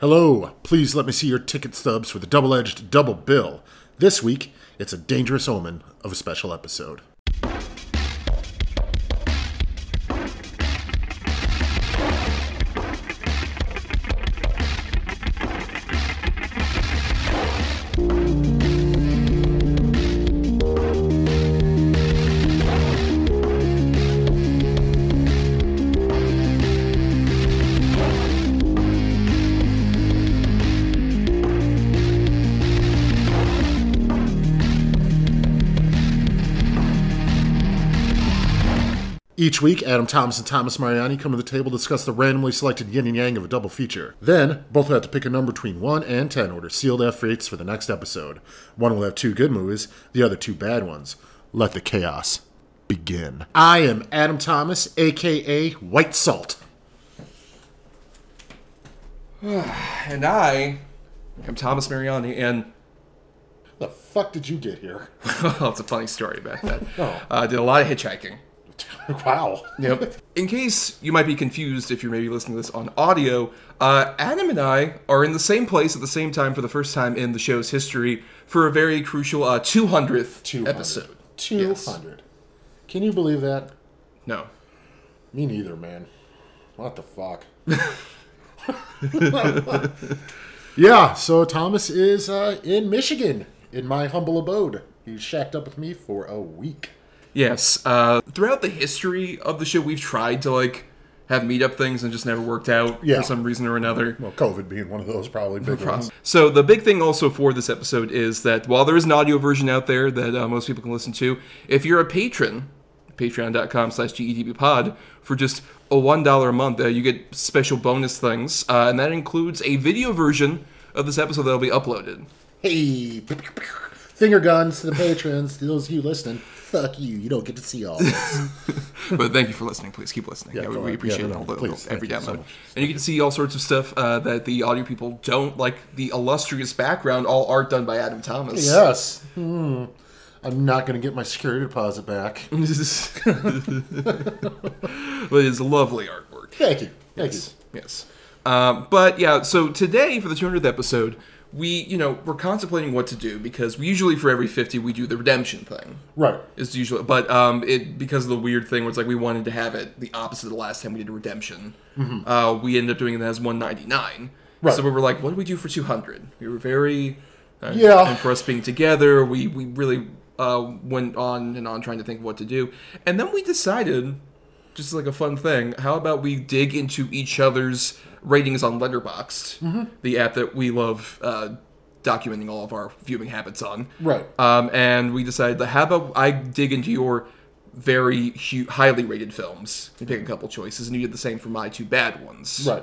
Hello, please let me see your ticket stubs for the double edged double bill. This week, it's a dangerous omen of a special episode. Week, Adam Thomas and Thomas Mariani come to the table to discuss the randomly selected yin and yang of a double feature. Then, both will have to pick a number between 1 and 10 order sealed F rates for the next episode. One will have two good movies, the other two bad ones. Let the chaos begin. I am Adam Thomas, aka White Salt. And I am Thomas Mariani, and The fuck did you get here? oh, it's a funny story about that. Oh. Uh, did a lot of hitchhiking. wow. Yep. In case you might be confused if you're maybe listening to this on audio, uh, Adam and I are in the same place at the same time for the first time in the show's history for a very crucial uh, 200th 200. episode. 200. Can you believe that? No. Me neither, man. What the fuck? yeah, so Thomas is uh, in Michigan, in my humble abode. He's shacked up with me for a week. Yes. Uh, throughout the history of the show, we've tried to like have meetup things and just never worked out Yeah. for some reason or another. Well, COVID being one of those probably big ones. So the big thing also for this episode is that while there is an audio version out there that uh, most people can listen to, if you're a patron, patreon.com slash dedbpod, for just a $1 a month, uh, you get special bonus things, uh, and that includes a video version of this episode that'll be uploaded. Hey, finger guns to the patrons, to those of you listening. Fuck you, you don't get to see all this. but thank you for listening. Please keep listening. Yeah, Yeah, we, we appreciate Yeah, no, all the, please. every you so download. and you get to see all sorts of stuff uh, that the audio people don't, like the illustrious background, all art done by Adam Thomas. yes. Hmm. I'm not going to get my security deposit back. but it's lovely artwork. Thank you. Thank Yes. Yes. Um, but yeah, so today for the 200th episode, we, you know, we're contemplating what to do because we usually for every 50 we do the redemption thing. Right. Is usually, but um, it because of the weird thing where it's like we wanted to have it the opposite of the last time we did redemption. Uh, we ended up doing it as 199. Mm-hmm. Right. So we were like, what do we do for 200? We were very uh, Yeah. And for us being together, we we really uh, went on and on trying to think of what to do, and then we decided, just like a fun thing, how about we dig into each other's ratings on Letterboxd, Mm-hmm. the app that we love uh, documenting all of our viewing habits on. Right. Um, and we decided how about I dig into your very hu- highly rated films and pick a couple choices, and you did the same for my two bad ones. Right.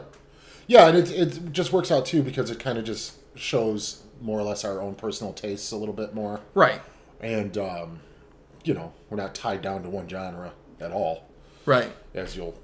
Yeah, and it, it just works out too because it kind of just shows more or less our own personal tastes a little bit more. Right. And, um, you know, we're not tied down to one genre at all, Right. as you'll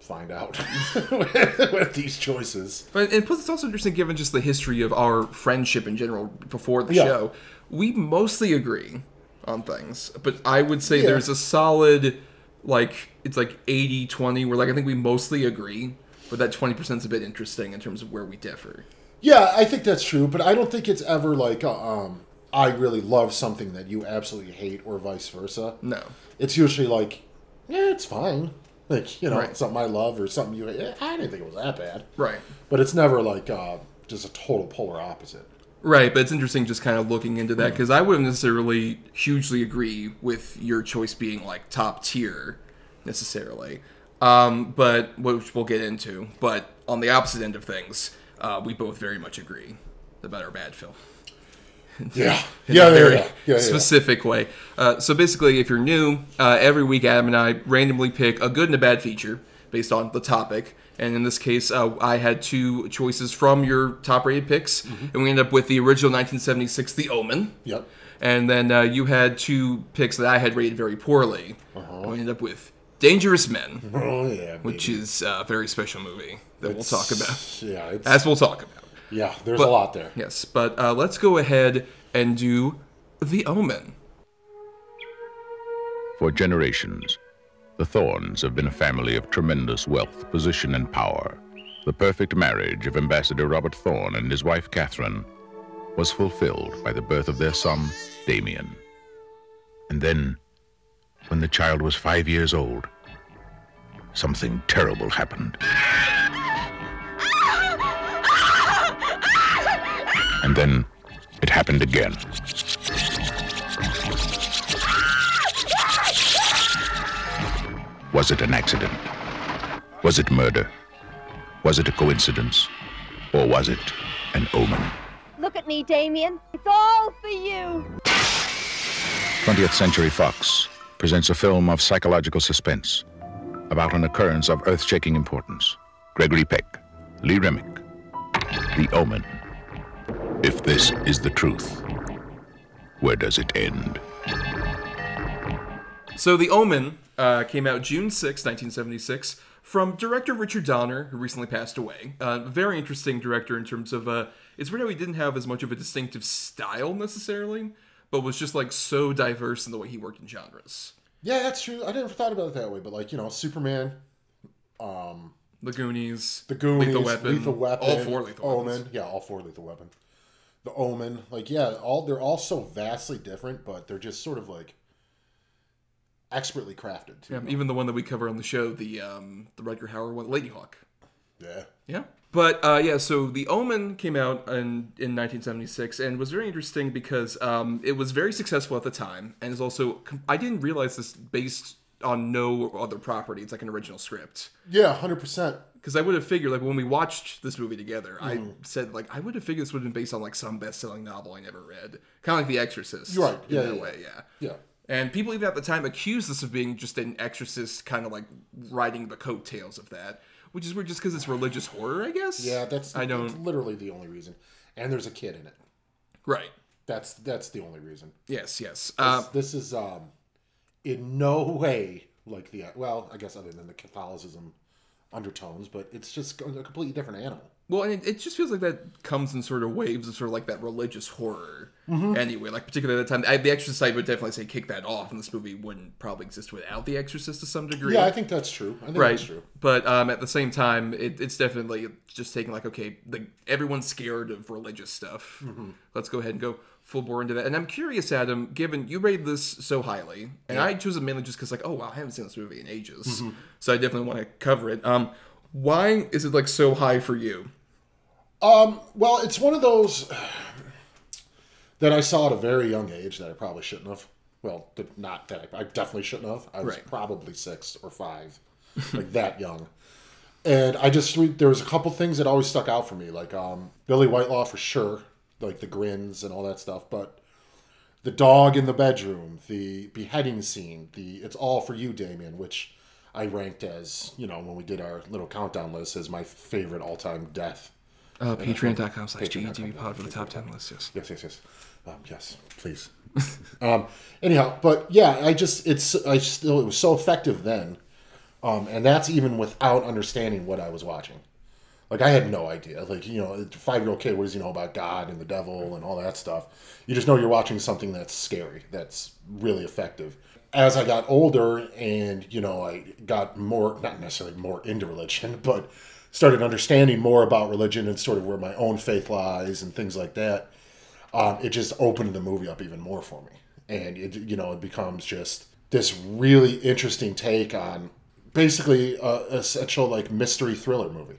find out with these choices. But and plus, it's also interesting given just the history of our friendship in general before the Yeah. show. We mostly agree on things, but I would say Yeah. there's a solid, like, it's like 80 20, where, like, I think we mostly agree, but that 20% is a bit interesting in terms of where we differ. Yeah, I think that's true, but I don't think it's ever like, uh, um, I really love something that you absolutely hate or vice versa. No. It's usually like, yeah, it's fine. Like, you know, Right. something I love or something you. I didn't think it was that bad. Right. But it's never like uh, just a total polar opposite. Right, but it's interesting just kind of looking into that because I wouldn't necessarily hugely agree with your choice being like top tier necessarily, um, but which we'll get into. But on the opposite end of things, uh, we both very much agree about our bad film Yeah. in Yeah, a yeah, very yeah, yeah, specific way. Uh, so basically, if you're new, uh, every week Adam and I randomly pick a good and a bad feature based on the topic. And in this case, uh, I had two choices from your top-rated picks, Mm-hmm. and we ended up with the original 1976, The Omen. Yep. And then uh, you had two picks that I had rated very poorly. Uh-huh. And we ended up with Dangerous Men, Oh, yeah. which is a very special movie that we'll talk about. Yeah, it's, As we'll talk about. Yeah there's but- a lot there. Yes, but uh, let's go ahead and do The Omen. For generations, the Thorns have been a family of tremendous wealth, position, and power. The perfect marriage of Ambassador Robert Thorne and his wife Catherine was fulfilled by the birth of their son, Damien. And then, when the child was five years old, something terrible happened. And then it happened again. Was it an accident? Was it murder? Was it a coincidence? Or was it an omen? Look at me, Damien. It's all for you. 20th Century Fox presents a film of psychological suspense about an occurrence of earth shaking importance. Gregory Peck, Lee Remick, The Omen. If this is the truth, where does it end? So The Omen uh, came out June 6, 1976, from director Richard Donner, who recently passed away. Uh, very interesting director in terms of uh, it's weird how he didn't have as much of a distinctive style necessarily, but was just like so diverse in the way he worked in genres. Yeah, that's true. I never thought about it that way, but like you know, Superman, The Goonies, The Goonies, Lethal Weapon, Lethal Weapon, all four Lethal Omen, Weapons. yeah, all four Lethal Weapon, The Omen, like yeah, all they're all so vastly different, but they're just sort of like expertly crafted. Too. Yeah, even the one that we cover on the show, the um, the Rutger Hauer one, Ladyhawke. Yeah, Yeah. But uh, yeah, so The Omen came out in, in 1976 and was very interesting because um, it was very successful at the time and is also, I didn't realize this based on no other property. It's like an original script. yeah, hundred percent. Because I would have figured, like, when we watched this movie together, I Mm-hmm. said, like, I would have figured this would have been based on, like, some best selling novel I never read. Kind of like The Exorcist. You're right. In Yeah, yeah, way, yeah. Yeah, And people even at the time accused this of being just an exorcist kind of like riding the coattails of that, which is weird just because it's religious horror, I guess. yeah, that's I that's don't. literally the only reason. And there's a kid in it. Right. That's that's the only reason. Yes. Yes. Um, this is um, in no way like the well, I guess other than the Catholicism undertones, but it's just a completely different animal. well, and it, it just feels like that comes in sort of waves of sort of like that religious horror. Mm-hmm. Anyway, like particularly at the time, I, the Exorcist I would definitely say kick that off, and this movie wouldn't probably exist without the Exorcist to some degree. Yeah, I think that's true. I think right that's true. but um, at the same time it, it's definitely just taking like okay the, everyone's scared of religious stuff Mm-hmm. let's go ahead and go full bore into that and i'm curious adam given you rated this so highly and i chose it mainly just because like oh wow i haven't seen this movie in ages Mm-hmm. so i definitely want to cover it um why is it like so high for you Um, Well, it's one of those that I saw at a very young age that I probably shouldn't have. Well, not that I, I definitely shouldn't have. I was Right. probably six or five, like that young. And I just there was a couple things that always stuck out for me, like um, Billie Whitelaw for sure, like the grins and all that stuff. But the dog in the bedroom, the beheading scene, the "It's all for you, Damien," which I ranked as you know when we did our little countdown list as my favorite all-time death. uh, patreon.com slash Patreon.com. pod for the top 10 list yes Yes, yes, yes. Um, yes, please. um, anyhow, but yeah, I just it's I still it was so effective then, um, and that's even without understanding what I was watching. Like I had no idea. Like you know, five year old kid, what does he know about God and the devil and all that stuff? You just know you're watching something that's scary, that's really effective. As I got older and you know I got more, not necessarily more into religion, but started understanding more about religion and sort of where my own faith lies and things like that um, it just opened the movie up even more for me. And it, you know, it becomes just this really interesting take on basically a essential like mystery thriller movie.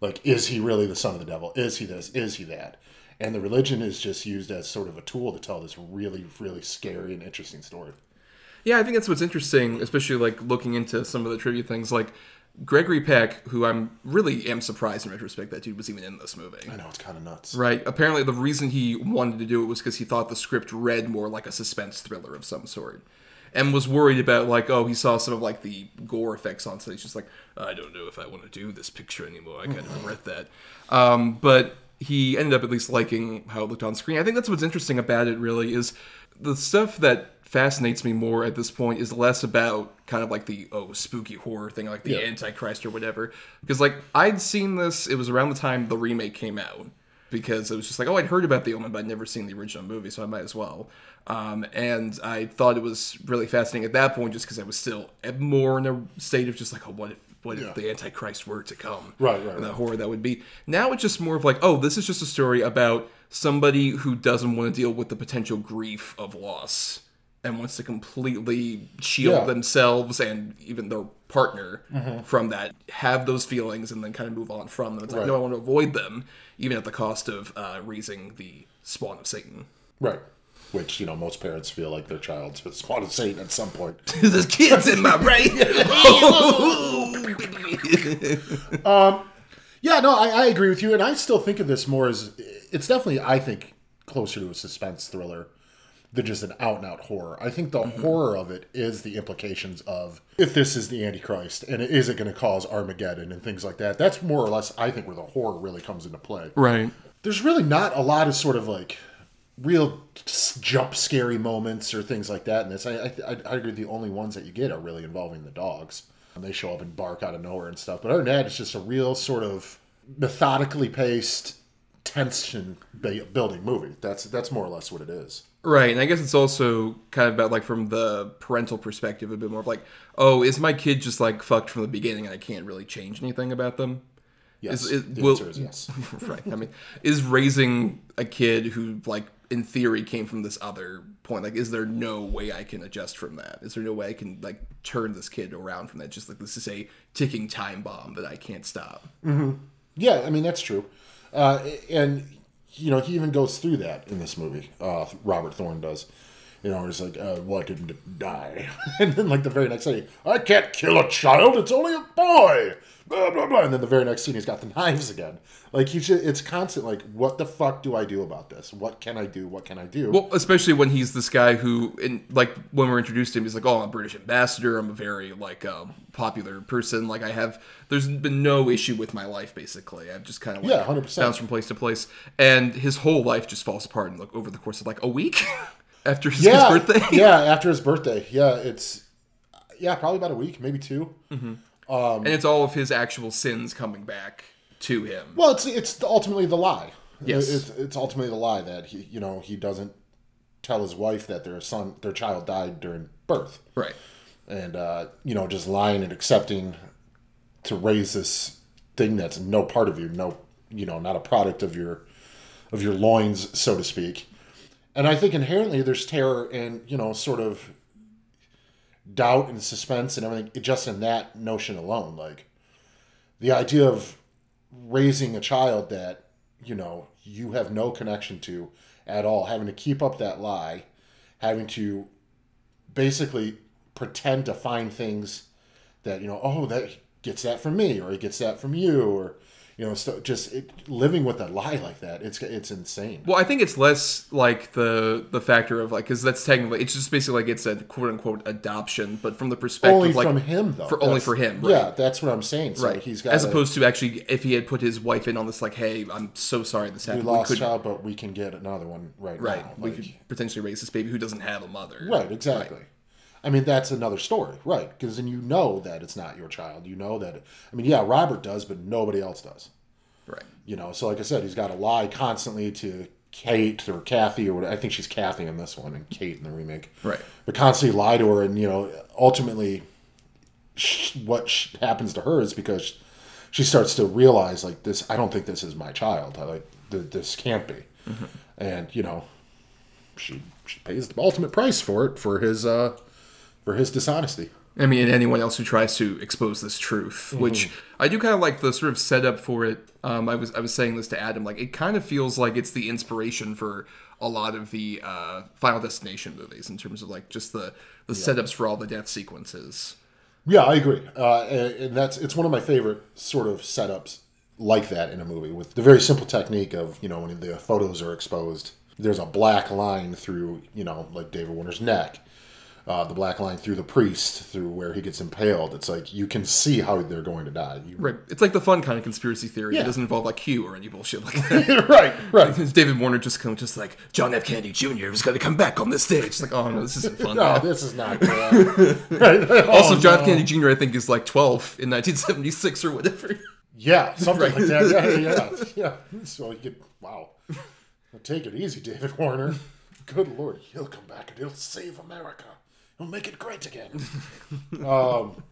Like, is he really the son of the devil? Is he this? Is he that? And the religion is just used as sort of a tool to tell this really, really scary and interesting story. Yeah, I think that's what's interesting, especially like looking into some of the trivia things. Like Gregory Peck, who I'm really am surprised in retrospect that dude was even in this movie. I know it's kind of nuts. Right. Apparently, the reason he wanted to do it was because he thought the script read more like a suspense thriller of some sort, and was worried about like, oh, he saw some of like the gore effects on, so he's just like, I don't know if I want to do this picture anymore. I kind of regret that. Um, but he ended up at least liking how it looked on screen. I think that's what's interesting about it. Really, is the stuff that fascinates me more at this point is less about kind of like the oh spooky horror thing like the Yeah. antichrist or whatever because like i'd seen this it was around the time the remake came out because it was just like oh i'd heard about the omen but i'd never seen the original movie so i might as well um, and i thought it was really fascinating at that point just because i was still more in a state of just like oh what if what Yeah. if the Antichrist were to come? Right, right, And the right. horror that would be. Now it's just more of like, oh, this is just a story about somebody who doesn't want to deal with the potential grief of loss and wants to completely shield Yeah. themselves and even their partner Mm-hmm. from that, have those feelings, and then kind of move on from them. It's like, Right. no, I want to avoid them, even at the cost of uh, raising the spawn of Satan. Right. Which, you know, most parents feel like their child's spawn of Satan at some point. There's kids in my brain. Yeah, no, I, I agree with you, and I still think of this more as it's definitely, I think, closer to a suspense thriller than just an out and out horror. I think the Mm-hmm. horror of it is the implications of if this is the Antichrist and is it going to cause Armageddon and things like that. That's more or less, I think, where the horror really comes into play. right. There's really not a lot of sort of like real jump scary moments or things like that in this. I, I, I agree. The only ones that you get are really involving the dogs. And they show up and bark out of nowhere and stuff. But other than that, it's just a real sort of methodically paced tension building movie. That's that's more or less what it is. Right, and I guess it's also kind of about like from the parental perspective, a bit more of like, oh, is my kid just like fucked from the beginning and I can't really change anything about them? Yes, Is it- the will- answer is yes. right. I mean, is raising a kid who like in theory came from this other point like is there no way I can adjust from that? Is there no way I can like turn this kid around from that? Just like this is a ticking time bomb that I can't stop. Yeah, I mean that's true, uh, and you know he even goes through that in this movie. Uh, Robert Thorne does. You know, he's like, uh, "Why didn't die?" and then like the very next day, "I can't kill a child. It's only a boy." Blah blah blah. And then the very next scene, he's got the knives again. Like he's just, it's constant. Like, what the fuck do I do about this? What can I do? What can I do? Well, especially when he's this guy who, in like when we're introduced to him, he's like, "Oh, I'm a British ambassador. I'm a very like um, popular person. Like I have, there's been no issue with my life. Basically, I've just kind of like Yeah, 100%. bounced from place to place, and his whole life just falls apart in, like over the course of like a week after his, yeah, his birthday. yeah, after his birthday. Yeah, it's yeah, probably about a week, maybe two. and it's all of his actual sins coming back to him. Well, it's it's ultimately the lie. Yes. it's, it's ultimately the lie that he, you know, he doesn't tell his wife that their son, their child died during birth, Right. and uh, you know, just lying and accepting to raise this thing that's no part of you, no, you know, not a product of your of your loins, so to speak. And I think inherently there's terror and you know, sort of doubt and suspense and everything just in that notion alone. Like the idea of raising a child that you know you have no connection to at all having to keep up that lie having to basically pretend to find things that you know oh that gets that from me or he gets that from you or you know so just it, living with a lie like that it's it's insane Well, I think it's less like the the factor of like because that's technically it's just basically like it's a quote unquote adoption, but from the perspective only like from him though for only for him, right? yeah that's what i'm saying so right. he's got as opposed to actually if he had put his wife in on this like, hey, I'm so sorry this we happened. lost could, child but we can get another one right right, now we Like- could potentially raise this baby who doesn't have a mother. Right, exactly. I mean, that's another story, right? Because then you know that it's not your child. You know that. I mean, yeah, Robert does, but nobody else does. Right. You know, so like I said, he's got to lie constantly to Kate or Kathy or whatever. I think she's Kathy in this one and Kate in the remake. Right. But constantly lie to her, and you know, ultimately, sh- what sh- happens to her is because she starts to realize like this. I don't think this is my child. I like th- this can't be, and you know, she she pays the ultimate price for it for his uh for his dishonesty. I mean, and anyone else who tries to expose this truth, Mm-hmm. which I do kind of like the sort of setup for it. Um, I was I was saying this to Adam, like it kind of feels like it's the inspiration for a lot of the uh, Final Destination movies in terms of like just the the setups for all the death sequences. Yeah, I agree, uh, and, and that's it's one of my favorite sort of setups like that in a movie with the very simple technique of you know when the photos are exposed, there's a black line through you know like David Warner's neck. Uh, the black line through the priest, through where he gets impaled. It's like you can see how they're going to die. You, Right. It's like the fun kind of conspiracy theory. It doesn't involve like Q or any bullshit like that. right, right. It's David Warner just kind of just like John F. Kennedy Jr. is going to come back on this stage. It's like, oh no, this isn't fun. No, man. this is not. Uh, right. also, Oh, John F. no. Kennedy Jr. I think is like 12 in 1976 or whatever. Yeah, something Right. like that. Yeah, yeah, yeah. So you get wow. Take it easy, David Warner. Good lord, he'll come back and he'll save America. He'll make it great again. um,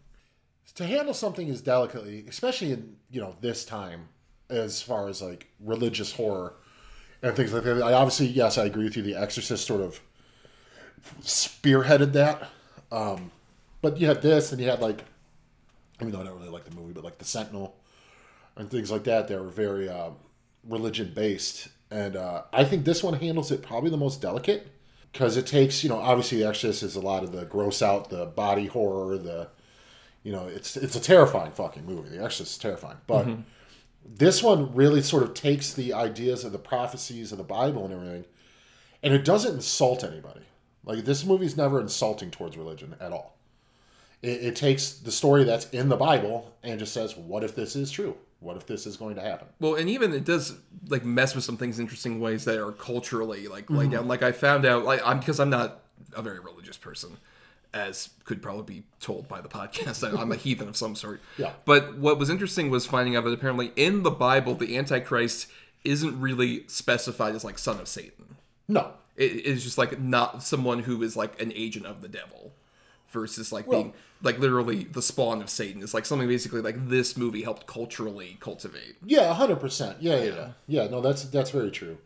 to handle something as delicately, especially in you know this time, as far as like religious horror and things like that. I obviously, yes, I agree with you. The Exorcist sort of spearheaded that, um, but you had this, and you had like, even though I don't really like the movie, but like the Sentinel and things like that. They were very uh, religion based, and uh, I think this one handles it probably the most delicate because it takes you know obviously the Exorcist is a lot of the gross out, the body horror, the you know it's it's a terrifying fucking movie. The Exorcist is terrifying, but mm-hmm. this one really sort of takes the ideas of the prophecies of the Bible and everything, and it doesn't insult anybody. Like this movie's never insulting towards religion at all. It, it takes the story that's in the Bible and just says, "What if this is true? What if this is going to happen?" Well, and even it does like mess with some things interesting ways that are culturally like laid mm-hmm. down. Like I found out, like I'm because I'm not a very religious person, as could probably be told by the podcast. I, I'm a heathen of some sort. Yeah. But what was interesting was finding out that apparently in the Bible, the Antichrist isn't really specified as like son of Satan. No, It is just like not someone who is like an agent of the devil. Versus like being like literally the spawn of Satan. It's like something basically like this movie helped culturally cultivate. yeah, hundred percent. Yeah, yeah, yeah, yeah. No, that's that's very true.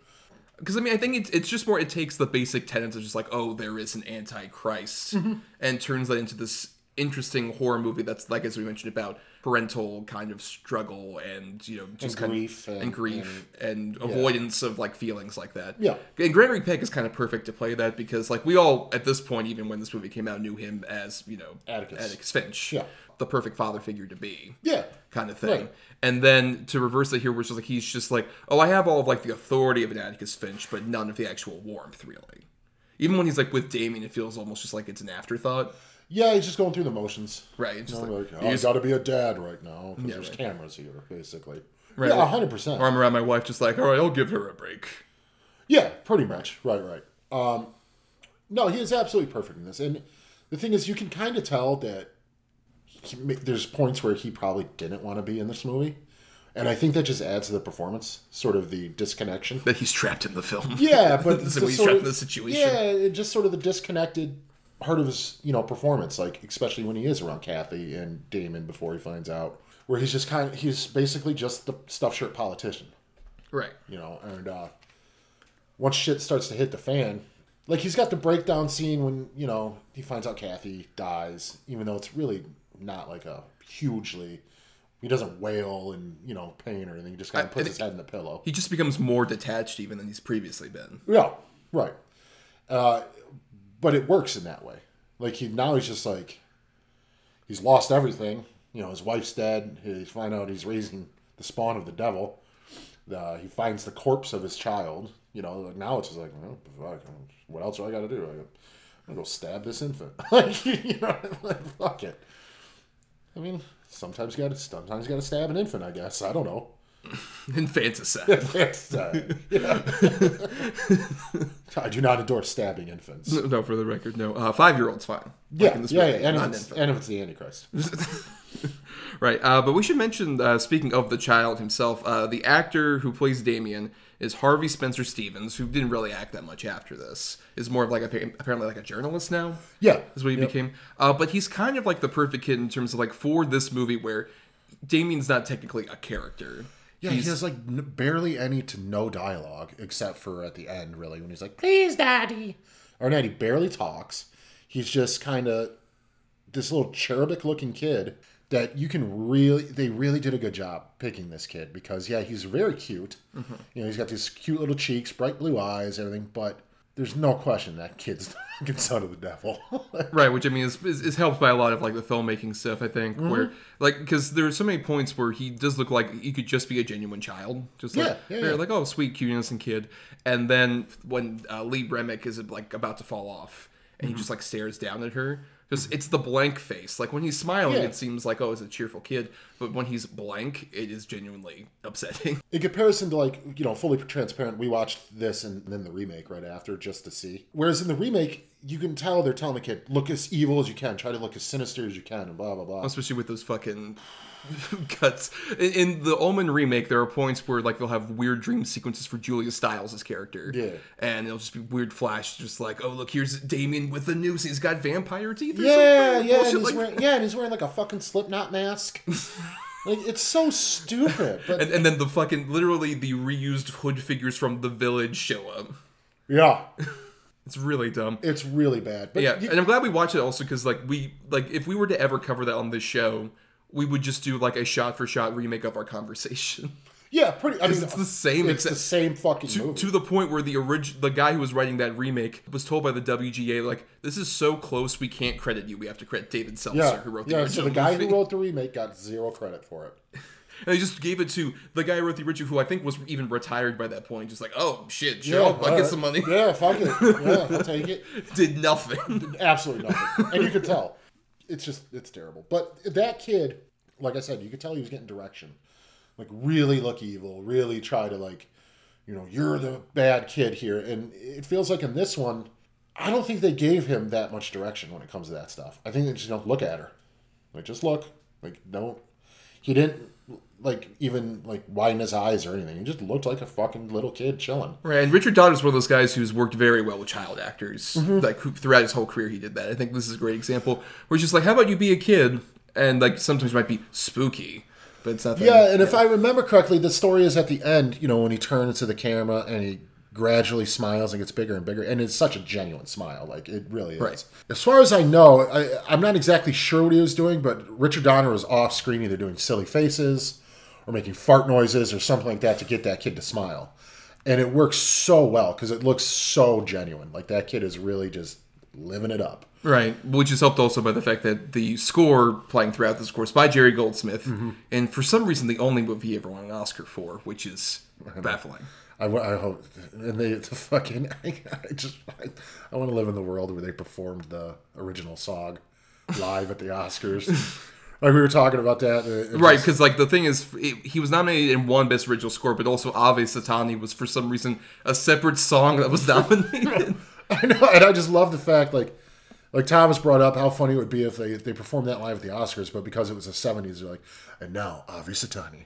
because I mean, I think it's it's just more. It takes the basic tenets of just like, oh, there is an antichrist, mm-hmm. and turns that into this interesting horror movie that's like as we mentioned about parental kind of struggle and you know just kind grief of, and, and- grief and, avoidance of like feelings like that. Yeah. and Gregory Peck is kind of perfect to play that because like we all at this point, even when this movie came out, knew him as you know Atticus. Finch, Yeah. the perfect father figure to be Yeah, kind of thing. Right. And then to reverse it here, which is like he's just like, oh, I have all of like the authority of an Atticus Finch, but none of the actual warmth, really. Even when he's like with Damien, it feels almost just like it's an afterthought. Yeah. He's just going through the motions. Right, it's You just know, like- like, oh, he's- got to be a dad right now because there's right. cameras here, basically. Right. Yeah, hundred percent. Or I'm around my wife, just like, all right, I'll give her a break. Yeah, pretty much. Right, right. Um, no, he is absolutely perfect in this. And the thing is, you can kind of tell that he, there's points where he probably didn't want to be in this movie. And I think that just adds to the performance, sort of the disconnection. That he's trapped in the film. Yeah, but So he's trapped of- in the situation. Yeah, just sort of the disconnected part of his, you know, performance, like especially when he is around Kathy and Damon before he finds out, where he's just kind of he's basically just the stuffed shirt politician Right. you know, and uh, once shit starts to hit the fan, like he's got the breakdown scene when you know he finds out Kathy dies, even though it's really not like a hugely. He doesn't wail and you know pain or anything. He just kind of puts his head in the pillow. He just becomes more detached even than he's previously been. Yeah, right. Uh, but it works in that way. Like he now he's just like he's lost everything. You know, his wife's dead. He find out he's raising the spawn of the devil. He finds the corpse of his child. You know, like now it's just like, what else do I got to do? I I'm gonna go stab this infant. like, you know, like fuck it. I mean, sometimes you got to sometimes you got to stab an infant. I guess I don't know. Infanticide. Yeah. I do not endorse stabbing infants. no, for the record, no. Uh, Five year old's fine. Yeah, Like yeah, yeah. And, if it's, infant. and if it's the Antichrist. Right, uh, but we should mention, uh, speaking of the child himself, uh, the actor who plays Damien is Harvey Spencer Stevens, who didn't really act that much after this. Is more of like a, apparently like a journalist now. Yeah. is what he Yep. became. Uh, but he's kind of like the perfect kid in terms of like for this movie where Damien's not technically a character. Yeah, He's- he has like n- barely any to no dialogue except for at the end, really, when he's like, "Please, Daddy," or not. He barely talks. He's just kind of this little cherubic-looking kid that you can really. They really did a good job picking this kid because yeah, he's very cute. Mm-hmm. You know, he's got these cute little cheeks, bright blue eyes, everything. But there's no question that kid's the son of the devil. Right, which I mean is, is, is helped by a lot of like the filmmaking stuff. I think Mm-hmm. where like because there are so many points where he does look like he could just be a genuine child, just like Yeah, yeah, yeah. like oh sweet cute innocent kid, and then when uh, Lee Remick is like about to fall off and Mm-hmm. he just like stares down at her. Just it's the blank face. Like when he's smiling, Yeah. it seems like oh, it's a cheerful kid, but when he's blank, it is genuinely upsetting. in comparison to like you know fully transparent we watched this and then the remake right after just to see whereas in the remake you can tell they're telling the kid look as evil as you can try to look as sinister as you can and blah blah blah Especially with those fucking cuts in, in the Omen remake. There are points where like they'll have weird dream sequences for Julia Stiles' character. Yeah. and it'll just be weird flash, just like oh look, here's Damien with the noose. He's got vampire teeth. Or Yeah, something. yeah, and he's like wearing, yeah, and he's wearing like a fucking Slipknot mask. like it's so stupid, but And, and then the fucking literally the reused hood figures from the village show up. yeah, It's really dumb. it's really bad. But yeah, you- and I'm glad we watched it also because like we like if we were to ever cover that on this show, we would just do like a shot for shot remake of our conversation yeah, pretty. I mean, it's the same It's the same fucking to, movie. to the point where the orig- the guy who was writing that remake was told by the WGA like this is so close we can't credit you. We have to credit David Seltzer yeah, who wrote the yeah. original So the guy movie. who wrote the remake got zero credit for it. and they just gave it to the guy who wrote the original who I think was even retired by that point. Just like oh shit, Yeah, sure, I'll, I'll get some money. Yeah, fuck it. Yeah, I'll take it. Did nothing. Absolutely nothing. And you could tell. It's just, it's terrible. But that kid, like I said, you could tell he was getting direction. Like, really look evil, really try to, like, you know, you're the bad kid here. And it feels like in this one, I don't think they gave him that much direction when it comes to that stuff. I think they just don't look at her. Like, just look. Like, don't. He didn't, like, even, like, widen his eyes or anything. He just looked like a fucking little kid chilling. Right, and Richard Donner is one of those guys who's worked very well with child actors. Mm-hmm. Like who, throughout his whole career, he did that. I think this is a great example where it's just like, how about you be a kid, and like sometimes it might be spooky, but it's not. that- Yeah, and if I remember correctly, the story is at the end, you know, when he turns to the camera and he gradually smiles and gets bigger and bigger, and it's such a genuine smile, like it really is. Right. As far as I know, I, I'm not exactly sure what he was doing, but Richard Donner was off screen either doing silly faces or making fart noises or something like that to get that kid to smile, and it works so well because it looks so genuine. Like that kid is really just living it up. right, which is helped also by the fact that the score playing throughout this course by Jerry Goldsmith, Mm-hmm. and for some reason the only movie he ever won an Oscar for, which is baffling. I, I hope, and they the fucking. I, just I, I want to live in the world where they performed the original song live at the Oscars. like we were talking about that, uh, it- it Right, because like the thing is, it, he was nominated in one Best Original Score, but also Ave Satani was for some reason a separate song that was nominated. I know, and I just love the fact like. Like Thomas brought up how funny it would be if they, they performed that live at the Oscars, but because it was the 70s, they're like, and now Ave Satani,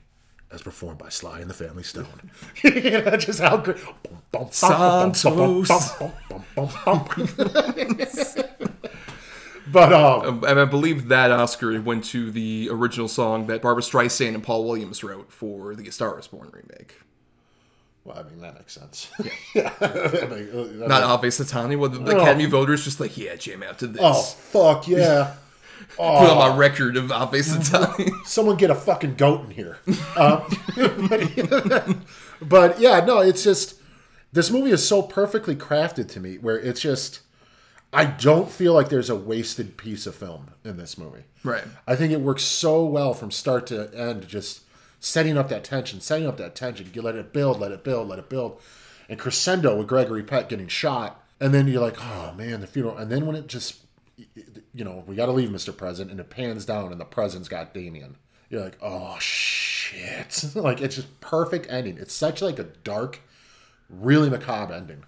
as performed by Sly and the Family Stone. you know, just how good. Bum, but um, and I believe that Oscar went to the original song that Barbra Streisand and Paul Williams wrote for the A Star Is Born remake. well, I mean that makes sense. Yeah, I mean, uh, Not Ave Satani. Well, the, Oh. Academy voters just like, yeah, jam out to this. Oh fuck yeah! Put on my record of Ave Satani. Someone get a fucking goat in here. Uh, but, but yeah, no, it's just this movie is so perfectly crafted to me, where it's just I don't feel like there's a wasted piece of film in this movie. right. I think it works so well from start to end, just setting up that tension, setting up that tension. You let it build, let it build, let it build, and crescendo with Gregory Peck getting shot, and then you're like, oh man, the funeral, and then when it just, you know, we got to leave Mr. President, and it pans down, and the president's got Damien. You're like, oh shit, like it's just perfect ending. It's such like a dark, really macabre ending.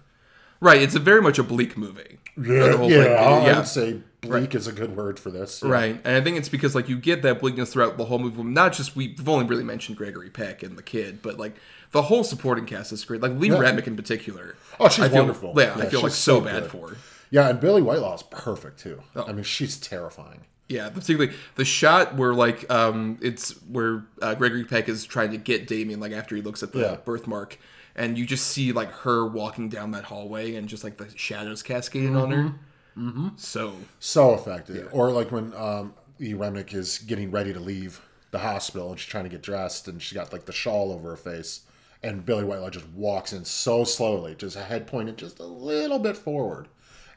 Right. It's a very much a bleak movie. Yeah, whole yeah. I Yeah. would say bleak is a good word for this. Yeah. Right, and I think it's because like you get that bleakness throughout the whole movie. Not just we've only really mentioned Gregory Peck and the kid, but like the whole supporting cast is great. Like Lee Yeah. Remick in particular. Oh, she's I feel, wonderful. Yeah, I feel like so, so bad for her. Yeah, and Billie Whitelaw's perfect too. Oh. I mean, she's terrifying. Yeah, particularly the shot where like um it's where uh, Gregory Peck is trying to get Damien like after he looks at the Yeah. birthmark, and you just see like her walking down that hallway and just like the shadows cascading on her. Mm-hmm. So So effective. Or like when um, E. Remnick is getting ready to leave the hospital and she's trying to get dressed and she got like the shawl over her face. And Billie Whitelaw just walks in so slowly, just a head pointed just a little bit forward.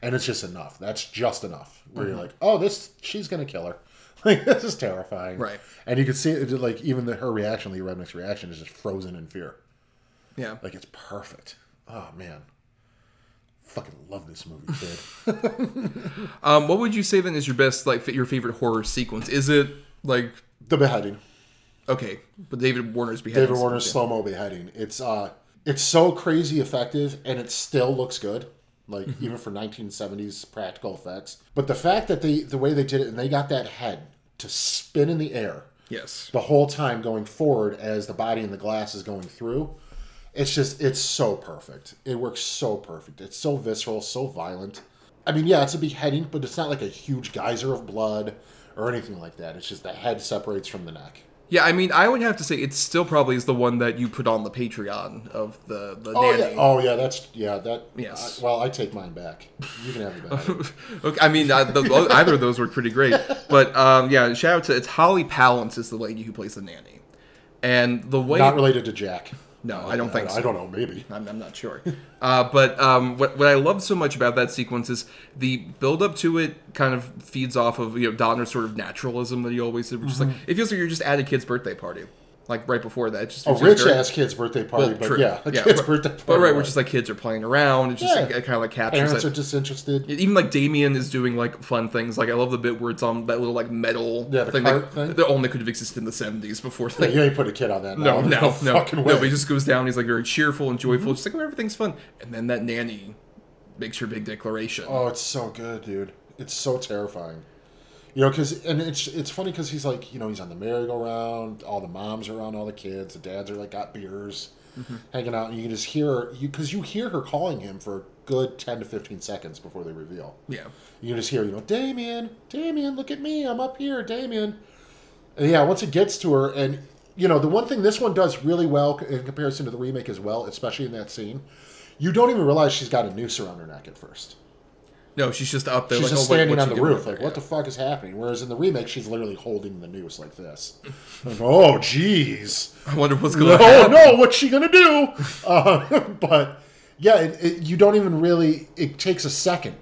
And it's just enough. That's just enough. Where Mm-hmm. you're like, oh, this, she's going to kill her. Like, this is terrifying. Right. And you can see it, like, even the, her reaction, Lee Remnick's reaction is just frozen in fear. Yeah, Like, it's perfect. Oh, man. Fucking love this movie, kid. um, what would you say then is your best like your favorite horror sequence? Is it like the beheading. okay, but David Warner's beheading? David Warner's sequence, slow mo beheading. It's uh, it's so crazy effective, and it still looks good. Like Mm-hmm. even for 1970s practical effects. But the fact that they the way they did it, and they got that head to spin in the air, Yes. the whole time going forward as the body in the glass is going through. It's just it's so perfect. It works so perfect. It's so visceral, so violent. I mean, yeah, it's a beheading, but it's not like a huge geyser of blood or anything like that. It's just the head separates from the neck. Yeah, I mean, I would have to say it still probably is the one that you put on the Patreon of the the Oh nanny. yeah, oh yeah, that's yeah that. Yes. I- well, I take mine back. You can have it back. Okay, I mean, uh, the, either of those were pretty great. But um, yeah, shout out to it's Holly Palance is the lady who plays the nanny, and the way not related to Jack. No, I don't think I, so. I don't know. Maybe. I'm, I'm not sure. Uh, but um, what, what I love so much about that sequence is the build up to it kind of feeds off of you know Donner's sort of naturalism that he always did, which is like it feels like you're just at a kid's birthday party. Like right before that, it just A feels rich very- ass kid's birthday party, well, but yeah, a kid's birthday party. But right, we're just like kids are playing around. It's just Yeah. like, kind of like captures parents it. are disinterested. Even like Damien is doing like fun things. Like I love the bit where it's on that little like metal Yeah, the thing, cart that, thing. that only could have existed in the seventies before. Like, You ain't put a kid on that. no, no, no, no. way. But he just goes down. He's like very cheerful and Mm-hmm. joyful. Just like oh, everything's fun. And then that nanny makes her big declaration. Oh, it's so good, dude. It's so terrifying. You know, because and it's it's funny because he's like, you know, he's on the merry-go-round. All the moms are around, all the kids. The dads are like got beers, Mm-hmm. hanging out, and you can just hear you because you hear her calling him for a good ten to fifteen seconds before they reveal. Yeah. You can just hear, you know, Damien, Damien, look at me, I'm up here, Damien. And yeah, once it gets to her, and you know, the one thing this one does really well in comparison to the remake as well, especially in that scene, you don't even realize she's got a noose around her neck at first. No, she's just up there. She's like, just oh, wait, standing on the roof, like, what the fuck is happening? Whereas in the remake, she's literally holding the noose like this. Like, oh, jeez. I wonder what's going to happen. no, what's she gonna do? Uh, but yeah, it, it, you don't even really. It takes a second,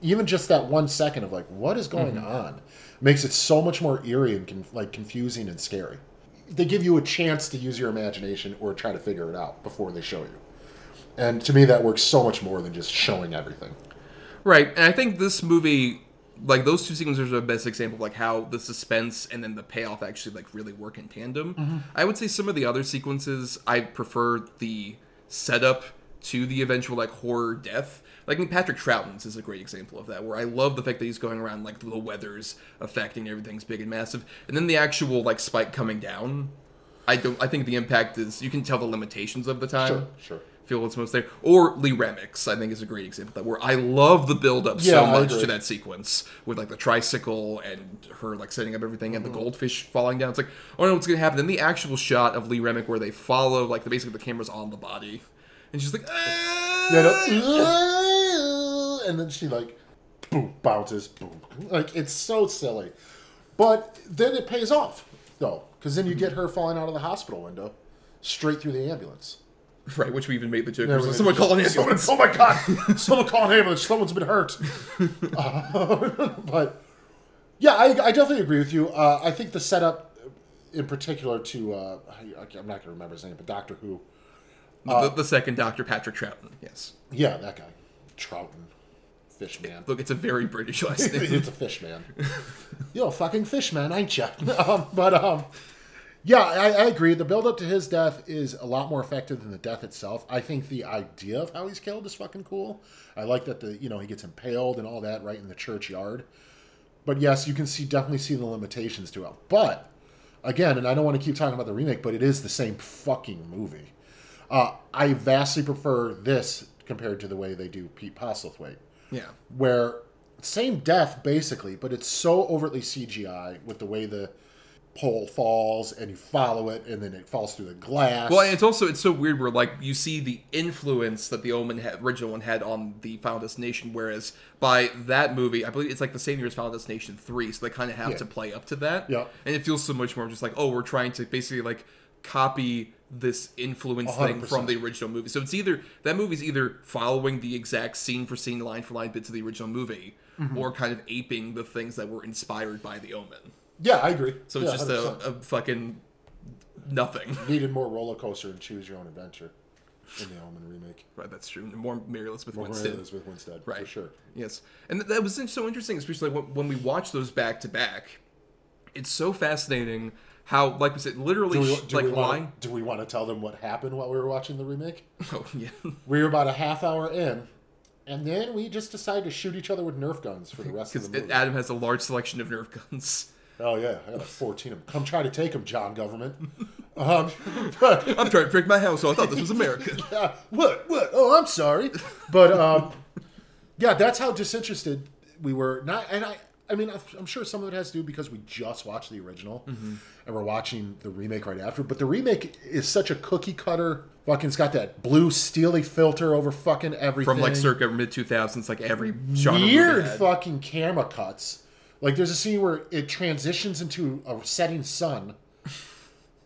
even just that one second of like, what is going Mm-hmm. on, makes it so much more eerie and con- like confusing and scary. They give you a chance to use your imagination or try to figure it out before they show you. And to me, that works so much more than just showing everything. Right, and I think this movie, like those two sequences, are the best example of like how the suspense and then the payoff actually like really work in tandem. Mm-hmm. I would say some of the other sequences, I prefer the setup to the eventual like horror death. Like I mean, Patrick Troughton's is a great example of that, where I love the fact that he's going around like the weather's affecting everything's big and massive, and then the actual like spike coming down. I don't. I think the impact is you can tell the limitations of the time Sure, sure. Feel what's most there. Or Lee Remick's, I think, is a great example of that, where I love the build up Yeah, so much to that sequence with like the tricycle and her like setting up everything and Mm-hmm. the goldfish falling down. It's like, oh no, what's gonna happen? Then the actual shot of Lee Remick where they follow, like the basically the camera's on the body, and she's like, "Ah!" Yeah, no, and then she like boom bounces, boom. Like it's so silly, but then it pays off though, because then you get her falling out of the hospital window, straight through the ambulance. right, which we even made the joke. Yeah, Someone call an Someone- ambulance. oh my god! Someone call an ambulance. Someone's been hurt. Uh, but yeah, I, I definitely agree with you. Uh, I think the setup, in particular, to uh, I, I'm not going to remember his name, but Doctor Who. the, the second Doctor Patrick Troughton. Yes, Yeah, that guy, Troughton, Fishman. look, it's a very British last name. it's a Fishman. You're a fucking Fishman, ain't you? um, but um, yeah, I, I agree. The build up to his death is a lot more effective than the death itself. I think the idea of how he's killed is fucking cool. I like that the you know he gets impaled and all that right in the churchyard. But yes, you can see definitely see the limitations to it. But again, and I don't want to keep talking about the remake, but it is the same fucking movie. Uh, I vastly prefer this compared to the way they do Pete Postlethwaite yeah. where same death basically, but it's so overtly CGI with the way the pole falls and you follow it and then it falls through the glass. Well, and it's also it's so weird where like you see the influence that the Omen had, original one had on the Final Destination, whereas by that movie, I believe it's like the same year as Final Destination three, so they kind of have Yeah. to play up to that. Yeah. and it feels so much more just like oh, we're trying to basically like copy this influence thing 100%. from the original movie. So it's either that movie's either following the exact scene for scene, line for line bits of the original movie, Mm-hmm. or kind of aping the things that were inspired by the Omen. Yeah, I agree. So it's Yeah, just a, a fucking nothing. needed more roller coaster and choose your own adventure in the Omen remake. Right, that's true. More Mary Elizabeth More Winstead. Elizabeth Winstead, Right. for sure. Yes, and that was so interesting, especially when, when we watch those back to back. It's so fascinating how, like we said, literally, Do we, do, like we line. want, do we want to tell them what happened while we were watching the remake? Oh yeah, We were about a half hour in, and then we just decided to shoot each other with Nerf guns for the rest of the movie. Adam has a large selection of Nerf guns. Oh yeah, I got like 14 of them. Come try to take them, John government. Um, but, I'm trying to break my house, so I thought this was America. uh, what? What? Oh, I'm sorry. But um, yeah, that's how disinterested we were. Not, and I, I mean, I'm sure some of it has to do because we just watched the original Mm-hmm. and we're watching the remake right after. But the remake is such a cookie cutter. Fucking, it's got that blue steely filter over fucking everything. From like circa mid 2000s, like every genre weird fucking camera cuts. Like there's a scene where it transitions into a setting sun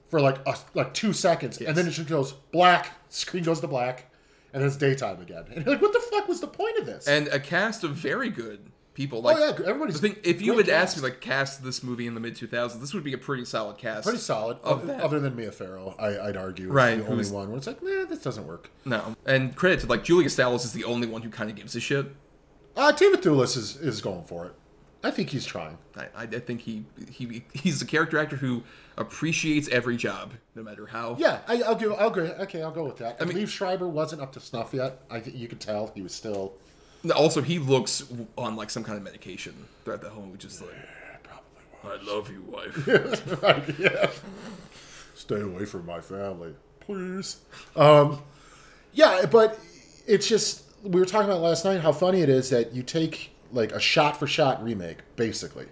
for like a, like two seconds, and then it just goes black. Screen goes to black, and then it's daytime again. And you're like, what the fuck was the point of this? and a cast of very good people. Like, oh yeah, everybody's. the thing, if you had asked me like cast this movie in the mid 2000s, this would be a pretty solid cast. pretty solid, of other, that. other than Mia Farrow, I, I'd argue, Right, the only one where it's like, nah, this doesn't work. No, and credit to like Julia Stiles is the only one who kind of gives a shit. Uh, David Thewlis is is going for it. I think he's trying. I, I I think he he he's a character actor who appreciates every job, no matter how. Yeah, I, I'll give. I'll agree. Okay, I'll go with that. I, mean- Liev Schreiber wasn't up to snuff yet. I think you could tell he was still. Also, he looks on like some kind of medication throughout the whole movie, just like I love you, wife. right, yeah. Stay away from my family, please. Um, yeah, but it's just we were talking about last night how funny it is that you take like a shot for shot remake, basically,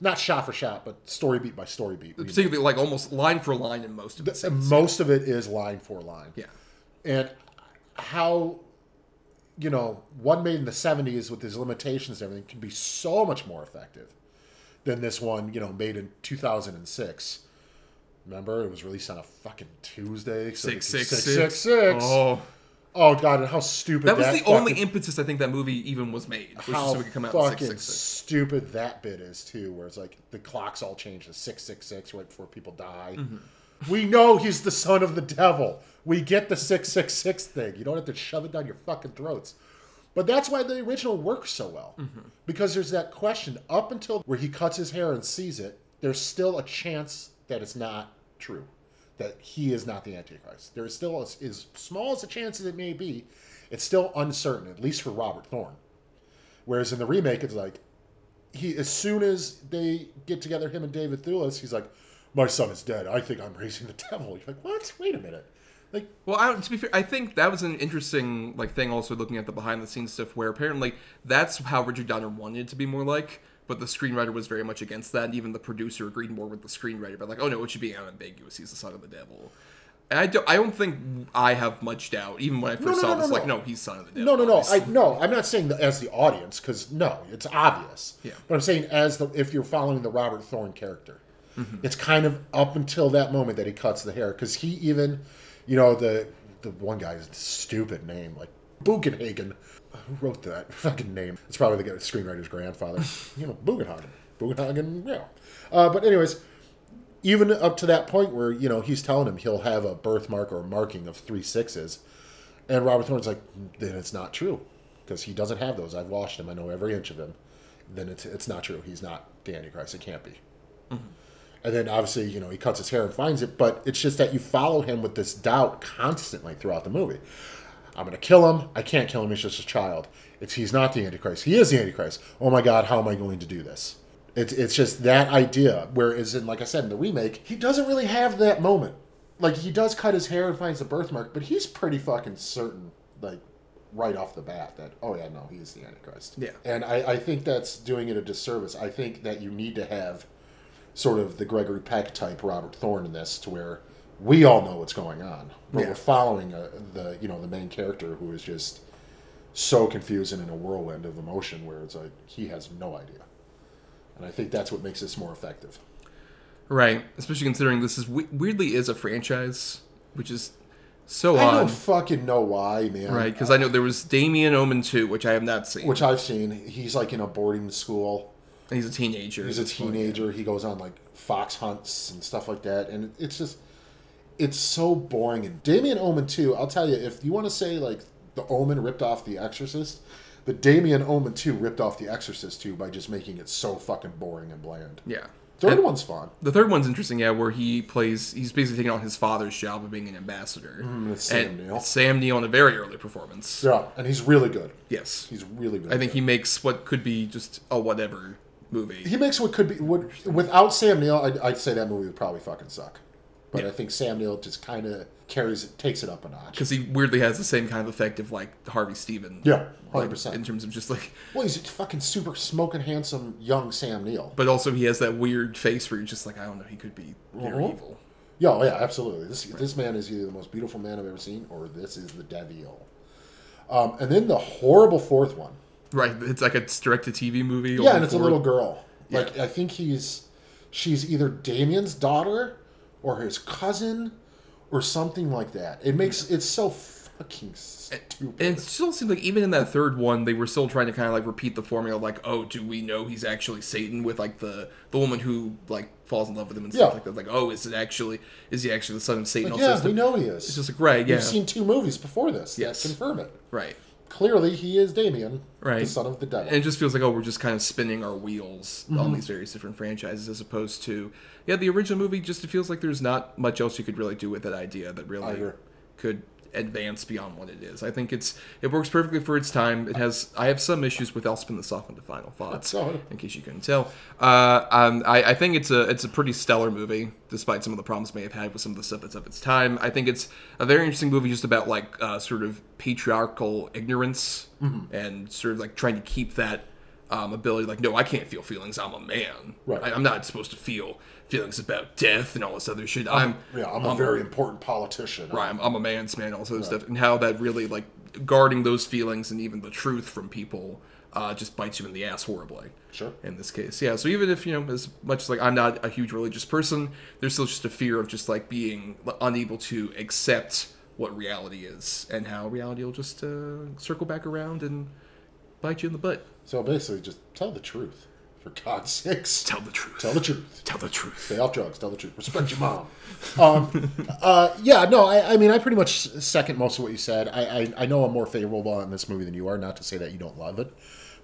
not shot for shot, but story beat by story beat. remake. Particularly like almost line for line in most of the most of it is line for line. Yeah. and how you know one made in the 70s with his limitations and everything can be so much more effective than this one you know made in 2006 remember it was released on a fucking tuesday so Six it was six 666. Oh, oh god and how stupid that was the only impetus I think that movie even was made, how so we could come out fucking six six six. stupid that bit is too where it's like the clocks all change to 666 right before people die Mm-hmm. we know he's the son of the devil we get the 666 thing you don't have to shove it down your fucking throats but that's why the original works so well Mm-hmm. because there's that question up until where he cuts his hair and sees it there's still a chance that it's not true that he is not the antichrist there is still as, as small as a chance as it may be it's still uncertain at least for robert thorne Whereas in the remake, it's like he as soon as they get together, him and David Thewlis, he's like, "My son is dead. I think I'm raising the devil." You're like, "What? Wait a minute." Like, Well, I, to be fair, I think that was an interesting like thing. Also, looking at the behind the scenes stuff, where apparently that's how Richard Donner wanted it to be more like, but the screenwriter was very much against that, and even the producer agreed more with the screenwriter. But like, oh no, it should be unambiguous. He's the son of the devil. And I don't, I don't think I have much doubt. Even when I first no, saw no, this, no, like, no. no, he's son of the devil. no, no, no. I no, I'm not saying that as the audience because no, it's obvious. Yeah. But I'm saying as the if you're following the Robert Thorne character, Mm-hmm. it's kind of up until that moment that he cuts the hair because he even, you know, the the one guy's stupid name like Bugenhagen. Who wrote that fucking name? It's probably the screenwriter's grandfather. you know, Bugenhagen. Bugenhagen, yeah. Uh, but anyways, even up to that point where you know he's telling him he'll have a birthmark or marking of three sixes, and Robert Thorne's like, then it's not true because he doesn't have those. I've watched him. I know every inch of him. Then it's it's not true. He's not the Antichrist. It can't be. And then obviously you know he cuts his hair and finds it, but it's just that you follow him with this doubt constantly throughout the movie. I'm gonna kill him. I can't kill him. He's just a child. It's he's not the Antichrist. He is the Antichrist. Oh my God, how am I going to do this? It's it's just that idea. Whereas in like I said in the remake, he doesn't really have that moment. Like he does cut his hair and finds the birthmark, but he's pretty fucking certain, like right off the bat, that oh yeah, no, he is the Antichrist. Yeah. And I, I think that's doing it a disservice. I think that you need to have sort of the Gregory Peck type Robert Thorne in this, to where we all know what's going on, but Yeah. we're following a, the you know the main character who is just so confused and in a whirlwind of emotion, where it's like he has no idea, and I think that's what makes this more effective. right? Especially considering this is weirdly is a franchise, which is so I odd, don't fucking know why, man. right? Because I know there was Damien Omen 2, which I have not seen. which I've seen. He's like in a boarding school. and he's a teenager. He's a teenager. He goes on like fox hunts and stuff like that, and it's just it's so boring. And Damien Omen two. I'll tell you, if you want to say like the Omen ripped off The Exorcist, the Damien Omen two ripped off The Exorcist too by just making it so fucking boring and bland. Yeah. Third And one's fun. The third one's interesting, yeah, where he plays. He's basically taking on his father's job of being an ambassador. Mm, Sam Neill. Sam Neill in a very early performance. Yeah, and he's really good. Yes. He's really good. I think he makes what could be just a whatever movie. He makes what could be would without Sam Neill. I'd, I'd say that movie would probably fucking suck. But Yeah. I think Sam Neill just kind of carries it, takes it up a notch. because he weirdly has the same kind of effect of like Harvey Stephens. Yeah, 100%. in terms of just like, Well, he's a fucking super smoking handsome young Sam Neill. but also he has that weird face where you're just like, I don't know, he could be very Mhm. evil. Yeah, oh, yeah, absolutely. This this man is either the most beautiful man I've ever seen, or this is the devil. Um, and then the horrible fourth one. Right, it's like a direct to TV movie. Yeah, and it's a little girl. Yeah. Like I think he's she's either Damien's daughter or his cousin or something like that. It makes it's so fucking stupid. And it still seems like even in that third one, they were still trying to kind of like repeat the formula, like, oh, do we know he's actually Satan with like the the woman who like falls in love with him and stuff Yeah. like that? Like, oh, is it actually is he actually the son of Satan? Like, yeah, it's we know he is. It's just like right, yeah, We've seen two movies before this. Yes. confirm it. right, Clearly, he is Damien, right. the son of the devil. and it just feels like oh, we're just kind of spinning our wheels Mm-hmm. on these various different franchises as opposed to yeah, the original movie. Just it feels like there's not much else you could really do with that idea that really could advance beyond what it is. I think it's it works perfectly for its time. It has I have some issues with I'll spin this off into final thoughts in case you couldn't tell. Uh, um, I, I think it's a it's a pretty stellar movie despite some of the problems it may have had with some of the stuff that's of its time. I think it's a very interesting movie just about like uh, sort of patriarchal ignorance Mm-hmm. and sort of like trying to keep that um, ability like no I can't feel feelings I'm a man. Right. I, I'm not supposed to feel feelings about death and all this other shit. I'm yeah, I'm a very important politician. right I'm, I'm a man's man all this stuff. And how that really like guarding those feelings and even the truth from people uh, just bites you in the ass horribly. Sure. in this case. Yeah so even if you know as much as like i'm not a huge religious person there's still just a fear of just like being unable to accept what reality is and how reality will just uh, circle back around and bite you in the butt So basically, just tell the truth, for God's sakes. tell the truth Tell the truth. tell the truth Stay off drugs. Tell the truth. Respect your mom. Um, uh, yeah, no, I, I mean, I pretty much second most of what you said. I, I, I know I'm more favorable on this movie than you are. Not to say that you don't love it,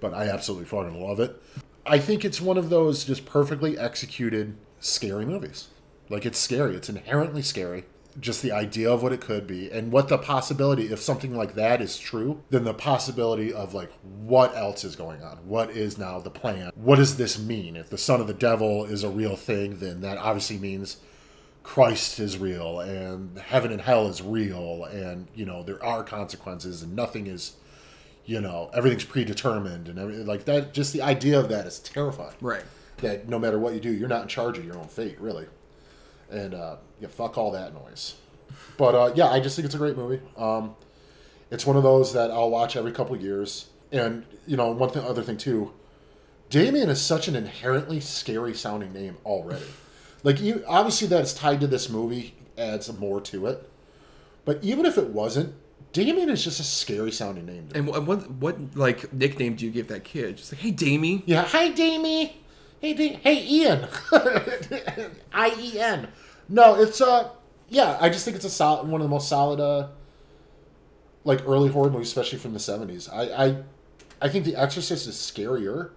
but I absolutely fucking love it. I think it's one of those just perfectly executed scary movies. Like it's scary. It's inherently scary. Just the idea of what it could be and what the possibility, if something like that is true, then the possibility of like what else is going on? What is now the plan? What does this mean? If the son of the devil is a real thing, then that obviously means Christ is real and heaven and hell is real and you know there are consequences and nothing is you know everything's predetermined and everything like that just the idea of that is terrifying right that no matter what you do you're not in charge of your own fate really and uh yeah fuck all that noise but uh yeah i just think it's a great movie um it's one of those that i'll watch every couple years and you know one thing other thing too Damien is such an inherently scary sounding name already. Like, you, obviously, that's tied to this movie adds more to it. But even if it wasn't, Damien is just a scary sounding name. To and what, what what like nickname do you give that kid just like hey damie Yeah, hi, Damie. Hey, da- hey, Ian. I E N. No, it's uh, yeah. I just think it's a solid, one of the most solid, uh, like early horror movies, especially from the seventies. I, I, I think The Exorcist is scarier,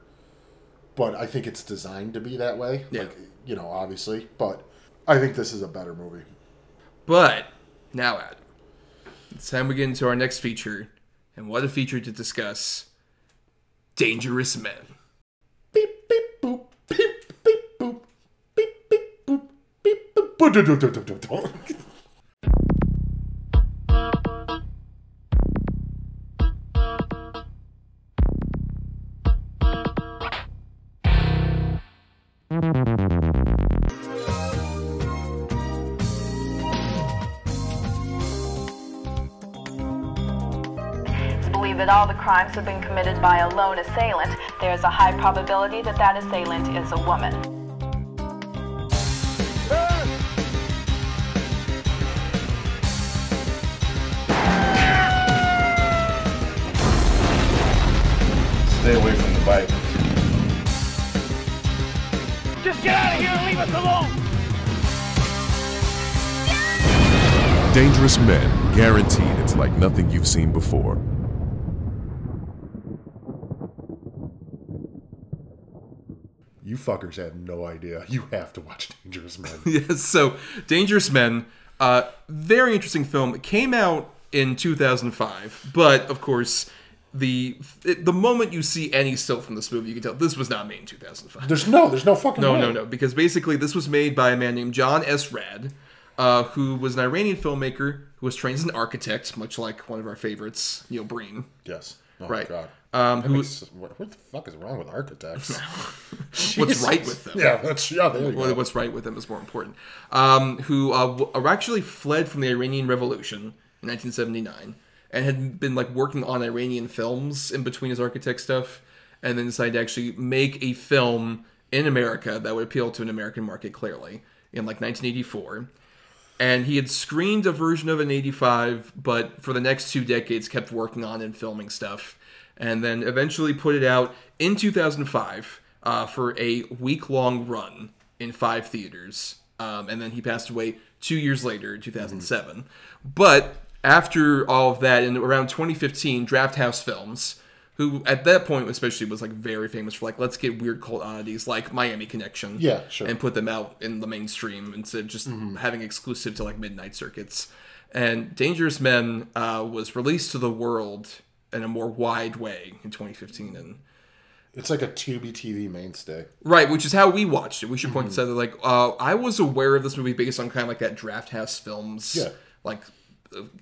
but I think it's designed to be that way. Yeah. Like, you know, obviously, but I think this is a better movie. But now, Adam, it's time we get into our next feature, and what a feature to discuss: dangerous men. Beep beep boop. Beep beep that all the crimes have been committed by a lone assailant, there's a high probability that that assailant is a woman. Just get out of here and leave us alone! Dangerous Men, guaranteed it's like nothing you've seen before. You fuckers have no idea. You have to watch Dangerous Men. yes, so Dangerous Men, uh, very interesting film. It came out in 2005, but of course, the it, the moment you see any still from this movie, you can tell this was not made in 2005. There's no, there's no fucking No, way. no, no. Because basically, this was made by a man named John S. Rad, uh, who was an Iranian filmmaker who was trained as an architect, much like one of our favorites, Neil Breen. Yes. Oh Right. God. Um, who- makes- what, what the fuck is wrong with architects? What's right with them? Yeah, that's yeah. There you Well, go. what's right with them is more important. Um, who uh, w- actually fled from the Iranian Revolution in 1979 and had been like working on Iranian films in between his architect stuff, and then decided to actually make a film in America that would appeal to an American market clearly in like 1984. And he had screened a version of an 85, but for the next two decades kept working on and filming stuff. And then eventually put it out in 2005 uh, for a week long run in five theaters. Um, and then he passed away two years later, in 2007. But after all of that, in around 2015, Draft House Films, who at that point especially was like very famous for like let's get weird cult oddities like Miami Connection, Yeah, sure. and put them out in the mainstream instead of just having exclusive to like midnight circuits. And Dangerous Men uh, was released to the world in a more wide way in 2015, and It's like a Tubi TV mainstay. right, which is how we watched it. We should point this out. that, Like, uh, I was aware of this movie based on kind of like that Draft House Films, Yeah. like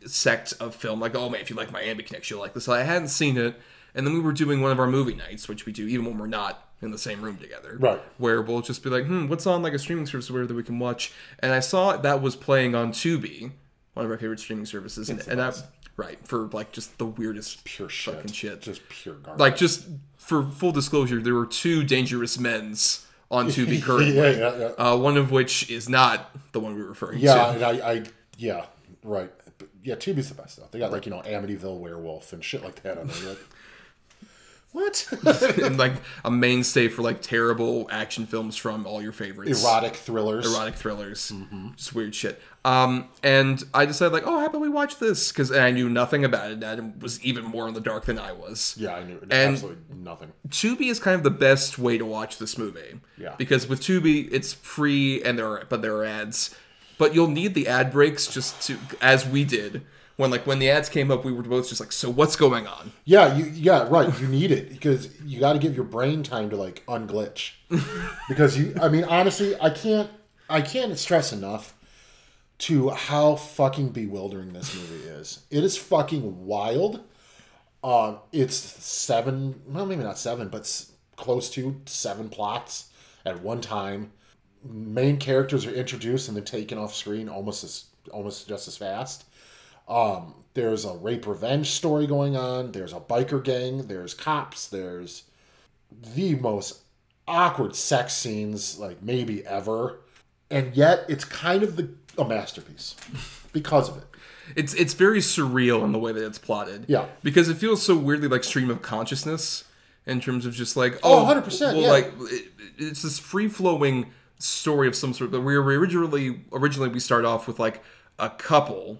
sect of film. Like, oh man, if you like Miami Connection, you'll like this. I hadn't seen it, and then we were doing one of our movie nights, which we do even when we're not in the same room together, Right. Where we'll just be like, hmm, what's on like a streaming service where that we can watch? And I saw that was playing on Tubi, one of our favorite streaming services, and, and I, right for like just the weirdest Pure shit. fucking shit. Just pure garbage. like just for full disclosure, there were two dangerous men's on Tubi currently. yeah, yeah, yeah. Uh, one of which is not the one we're referring Yeah, to. and I, I, yeah, right. Yeah, Tubi's the best stuff. They got like you know Amityville Werewolf and shit like that on there. Like, what? and like a mainstay for like terrible action films from all your favorites. Erotic thrillers. Erotic thrillers, Mm-hmm. just weird shit. Um, and I decided like, oh, how about we watch this? Because I knew nothing about it. Adam was even more in the dark than I was. Yeah, I knew And- absolutely nothing. Tubi is kind of the best way to watch this movie. Yeah. Because with Tubi, it's free and there are but there are ads. But you'll need the ad breaks just to as we did. When like when the ads came up, we were both just like, so what's going on? Yeah, you yeah, right. You need it because you got to give your brain time to like unglitch. because you I mean honestly, I can't I can't stress enough to how fucking bewildering this movie is. It is fucking wild. Um it's seven, well maybe not seven, but s- close to seven plots at one time. Main characters are introduced and they're taken off screen almost as almost just as fast. Um, there's a rape revenge story going on. There's a biker gang. There's cops. There's the most awkward sex scenes like maybe ever, and yet it's kind of the a masterpiece because of it. It's it's very surreal in the way that it's plotted. Yeah. Because it feels so weirdly like stream of consciousness in terms of just like Oh, oh, 100%, Well, yeah. like it, it's this free flowing story of some sort. That we were originally originally we start off with like a couple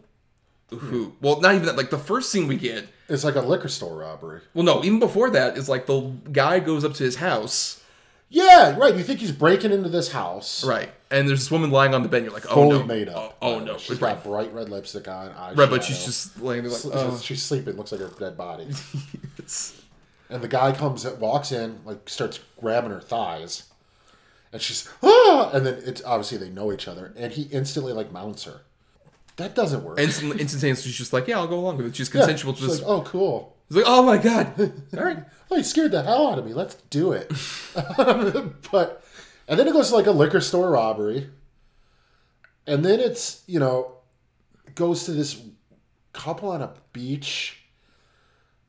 who hmm. well not even that like the first scene we get It's like a liquor store robbery. well no even before that is like the guy goes up to his house Yeah, right. You think he's breaking into this house, right and there's this woman lying on the bed you're like oh fully no made up. oh, oh no she's right got bright red lipstick on. Eyeshadow. right but she's just laying there like oh. she's sleeping. Looks like a dead body. And the guy comes, walks in, like starts grabbing her thighs, and she's ah, and then it's obviously they know each other, and he instantly like mounts her. That doesn't work. Instant, instantaneously she's just like yeah I'll go along with it she's Yeah, consensual to she's this like, oh, cool. He's like, oh my god. All right. Oh, you scared the hell out of me. Let's do it. but and then it goes to like a liquor store robbery, and then it's you know goes to this couple on a beach.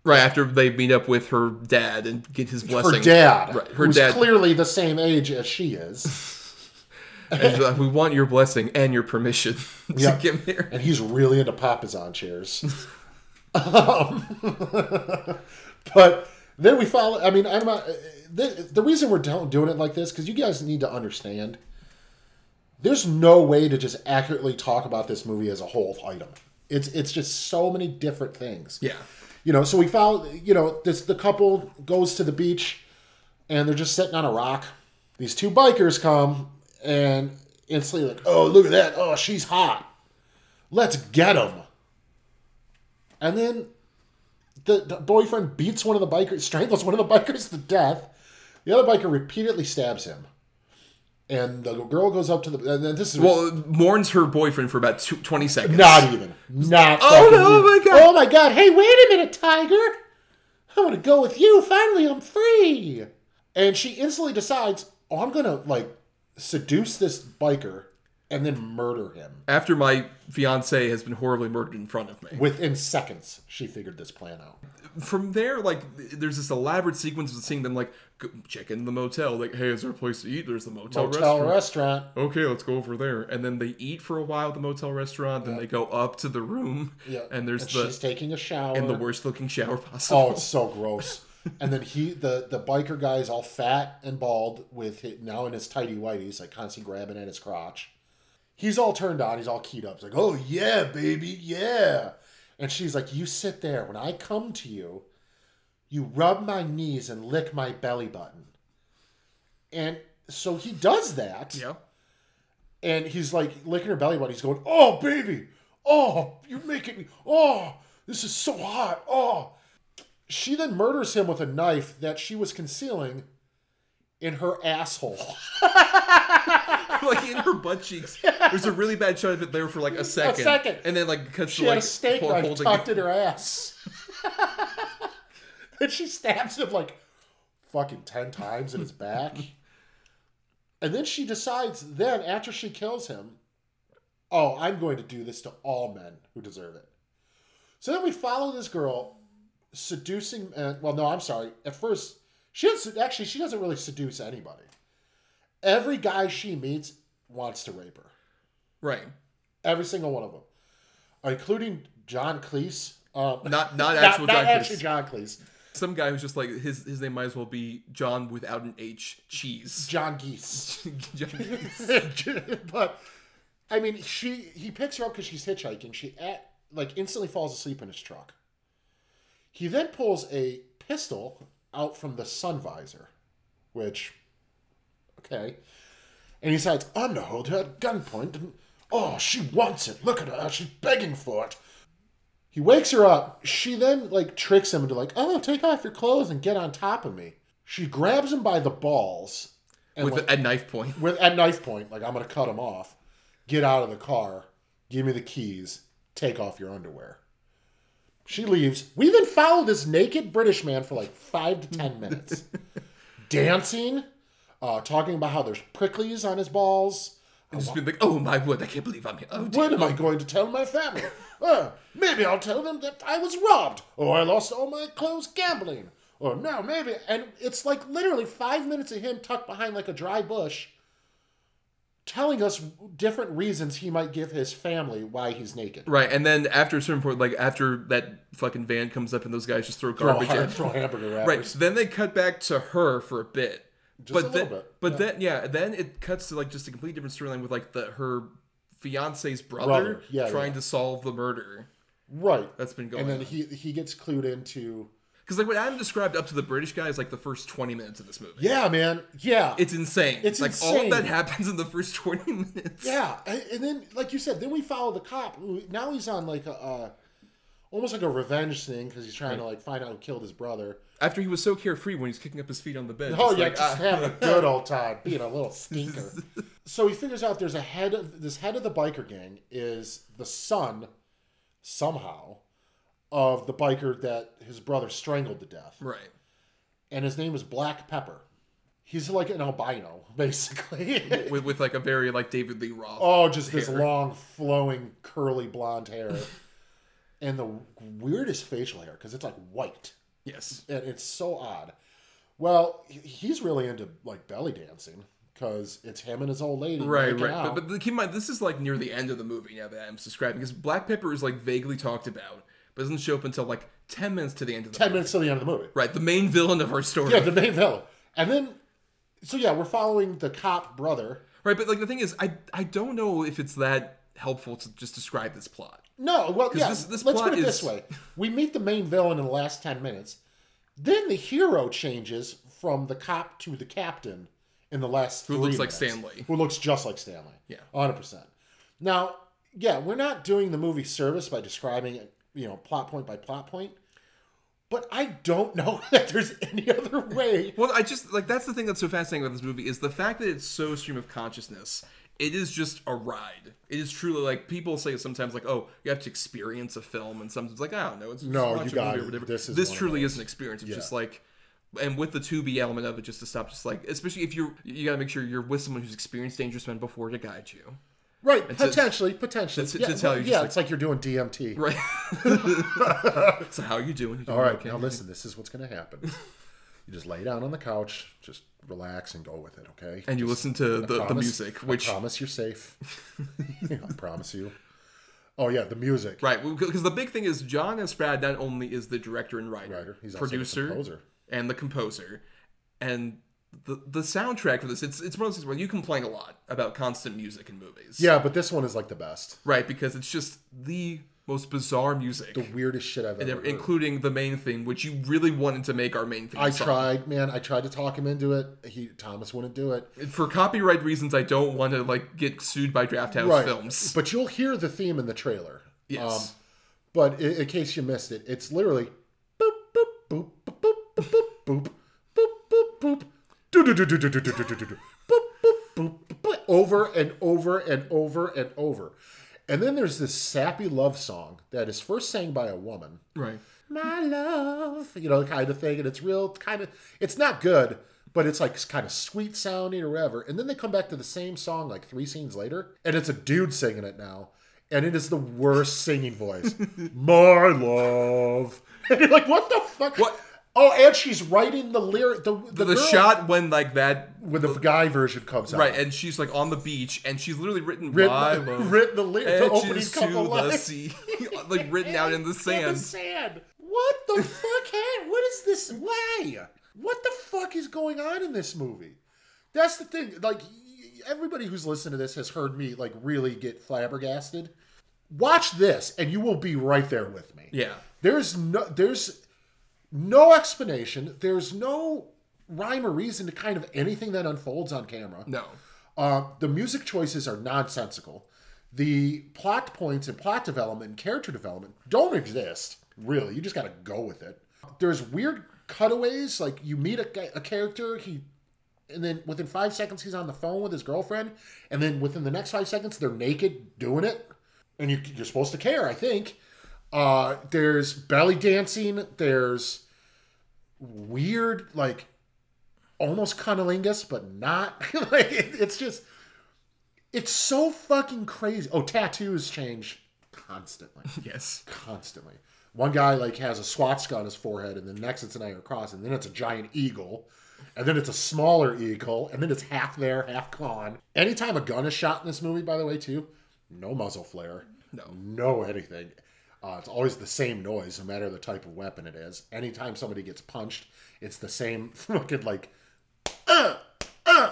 Right after they meet up with her dad and get his blessing. Her dad, Right. Her who's dad. clearly the same age as she is. and like, we want your blessing and your permission to Yeah. get married. and he's really into papasan chairs. um, but then we follow. I mean, I'm not. The, the reason we're doing it like this because you guys need to understand. There's no way to just accurately talk about this movie as a whole item. It's it's just so many different things. Yeah. You know, so we follow. You know, this the couple goes to the beach, and they're just sitting on a rock. These two bikers come and instantly like, oh look at that! Oh, she's hot. Let's get them. And then The, the boyfriend beats one of the bikers, strangles one of the bikers to death. The other biker repeatedly stabs him. And the girl goes up to the. And then this is. Well, mourns her boyfriend for about two, 20 seconds. not even. Not Oh, fucking no, even. oh my God. Oh my god. Hey, wait a minute, Tiger. I want to go with you. Finally, I'm free. And she instantly decides, oh, I'm going to, like, seduce this biker and then murder him. After my fiance has been horribly murdered in front of me. Within seconds, she figured this plan out. From there, like, there's this elaborate sequence of seeing them, like, check in the motel. Like, hey, is there a place to eat? There's the motel, Motel restaurant. restaurant. okay, let's go over there. And then they eat for a while at the motel restaurant. Then they go up to the room. Yeah. And there's and the she's taking a shower. in the worst looking shower possible. Oh, it's so gross. and then he, the the biker guy's all fat and bald with his, now in his tidy whities, like constantly grabbing at his crotch. He's all turned on. He's all keyed up. He's like, "Oh yeah, baby, yeah." And she's like, "You sit there. When I come to you, you rub my knees and lick my belly button." And so he does that. yeah. And he's like licking her belly button. He's going, "Oh, baby, oh, you're making me, oh, this is so hot, oh." She then murders him with a knife that she was concealing in her asshole. like in her butt cheeks. There's a really bad shot of it there for like a second. A second. And then like cuts She to had like a steak knife tucked in her ass. and she stabs him like fucking 10 times in his back. And then she decides, then after she kills him, oh, I'm going to do this to all men who deserve it. So then we follow this girl seducing, uh, well, no, I'm sorry. At first, she doesn't, actually, she doesn't really seduce anybody. Every guy she meets wants to rape her. Right. Every single one of them, including John Cleese. Um, Not not actual not John actually Cleese. John Cleese. Some guy who's just like his his name might as well be John without an H. Cheese. John Geese. John- but I mean, she he picks her up because she's hitchhiking. She at, like instantly falls asleep in his truck. He then pulls a pistol out from the sun visor, which okay, and he decides I'm to hold her at gunpoint. And oh, she wants it. Look at her. She's begging for it. He wakes her up. She then like tricks him into like, oh, take off your clothes and get on top of me. She grabs him by the balls and with like, a knife point. with at knife point, like I'm gonna cut him off. Get out of the car. Give me the keys. Take off your underwear. She leaves. We then follow this naked British man for like five to ten minutes, dancing, uh, talking about how there's pricklies on his balls. And just been like, oh my word, I can't believe I'm here. Oh, dear. What am I going to tell my family? Uh, maybe I'll tell them that I was robbed, or I lost all my clothes gambling, or no, maybe. And it's like literally five minutes of him tucked behind like a dry bush, telling us different reasons he might give his family why he's naked. Right, and then after a certain point, like after that fucking van comes up and those guys just throw Throw, garbage har- in. throw hamburger wrappers. Right. So then they cut back to her for a bit. Just but a then, little bit, But yeah. then yeah, then it cuts to like just a completely different storyline with like the her fiance's brother, Brother, yeah, trying yeah. to solve the murder. Right. That's been going And then on. he he gets clued into. Because like what Adam described up to the British guy is like the first twenty minutes of this movie. Yeah, man. Yeah. It's insane. It's like all of that happens in the first twenty minutes. Yeah, and, then like you said, then we follow the cop. Now he's on like a uh, almost like a revenge thing because he's trying to like find out who killed his brother. After he was so carefree when he's kicking up his feet on the bed. Oh yeah, like, just ah. having a good old time, being a little stinker. so he figures out there's a head. Of, this head of the biker gang is the son, somehow, of the biker that his brother strangled to death, right. and his name is Black Pepper. He's like an albino, basically. With, with like a very like David Lee Roth. Oh, just this long, flowing, curly blonde hair, and the weirdest facial hair because it's like white, Yes. and it's so odd. Well, he's really into like belly dancing because it's him and his old lady. Right, right. But, but keep in mind, this is like near the end of the movie now that I'm describing because Black Pepper is like vaguely talked about, but doesn't show up until like ten minutes to the end of the ten movie. minutes to the end of the movie. Right, the main villain of our story. Yeah, the main villain, and then so yeah, we're following the cop brother. Right, but like the thing is, I I don't know if it's that helpful to just describe this plot. No, well, yeah. this- this let's put it this way: we meet the main villain in the last ten minutes. Then the hero changes from the cop to the captain in the last. Who looks like. Stan Lee. Who looks just like Stan Lee. Yeah. hundred percent. Now, yeah, we're not doing the movie service by describing it, you know, plot point by plot point. but I don't know that there's any other way. Well, I just like that's the thing that's so fascinating about this movie is the fact that it's so stream of consciousness. It is just a ride. It is truly like people say sometimes like, oh, you have to experience a film, and sometimes like, I don't know, it's just No, you got or it. whatever. This is this truly is an experience. It's Yeah. just like, and with the to be element of it, just to stop, just like, especially if you're, you got to make sure you're with someone who's experienced dangerous men before to guide you. Right, to- potentially, potentially. to- to yeah, tell you, yeah, like- it's like you're doing DMT. Right. so how you doing? You doing All right, okay? now listen, this is what's going to happen. You just lay down on the couch, just relax and go with it, okay? And you Just- listen to the, the music, which I promise you're safe. I promise you. Oh yeah, the music. Right, because the big thing is John S. Rad not only is the director and writer, Writer, he's also the producer, composer. and the composer, and the the soundtrack for this. It's it's one of those things where you complain a lot about constant music in movies. Yeah, but this one is like the best. right, because it's just the most bizarre music, The weirdest shit I've ever including the main theme, which you really wanted to make our main theme. I song. tried, man. I tried to talk him into it. He Thomas wouldn't do it. for copyright reasons. I don't want to like get sued by Draft House Right, Films. but you'll hear the theme in the trailer. yes, Um, but in, in case you missed it, it's literally boop boop boop boop boop boop boop boop boop boop boop do do do do do do do do do do boop boop boop boop over and over and over and over. And then there's this sappy love song that is first sang by a woman. right. My love, you know, kind of thing, and it's real kind of it's not good, but it's like kind of sweet sounding or whatever. And then they come back to the same song like three scenes later, and it's a dude singing it now. And it is the worst singing voice. My love. And you're like, what the fuck? What? Oh, and she's writing the lyric. The, the, The girl- shot when like that when the guy version comes out. Right, and she's like on the beach, and she's literally written Written- "My love written the lyric, the opening couple the lines. sea," like written out in the In sand. the sand. What the fuck? What is this? Why? What the fuck is going on in this movie? That's the thing. Like everybody who's listened to this has heard me like really get flabbergasted. Watch this, and you will be right there with me. Yeah, There's no. There's no explanation. There's no rhyme or reason to kind of anything that unfolds on camera. no, Uh, the music choices are nonsensical. The plot points and plot development and character development don't exist, really. You just got to go with it. There's weird cutaways, like you meet a, a character, he, and then within five seconds he's on the phone with his girlfriend, and then within the next five seconds they're naked doing it, and you, you're supposed to care, I think. Uh, there's belly dancing. There's weird, like almost cunnilingus, but not. like it- it's just, it's so fucking crazy. Oh, tattoos change constantly, yes, constantly. One guy like has a swastika on his forehead, and then next it's an iron cross, and then it's a giant eagle, and then it's a smaller eagle, and then it's half there, half gone. Anytime a gun is shot in this movie, by the way, too, no muzzle flare, no, no anything. Uh, it's always the same noise, no matter the type of weapon it is. Anytime somebody gets punched, it's the same fucking like, uh, uh,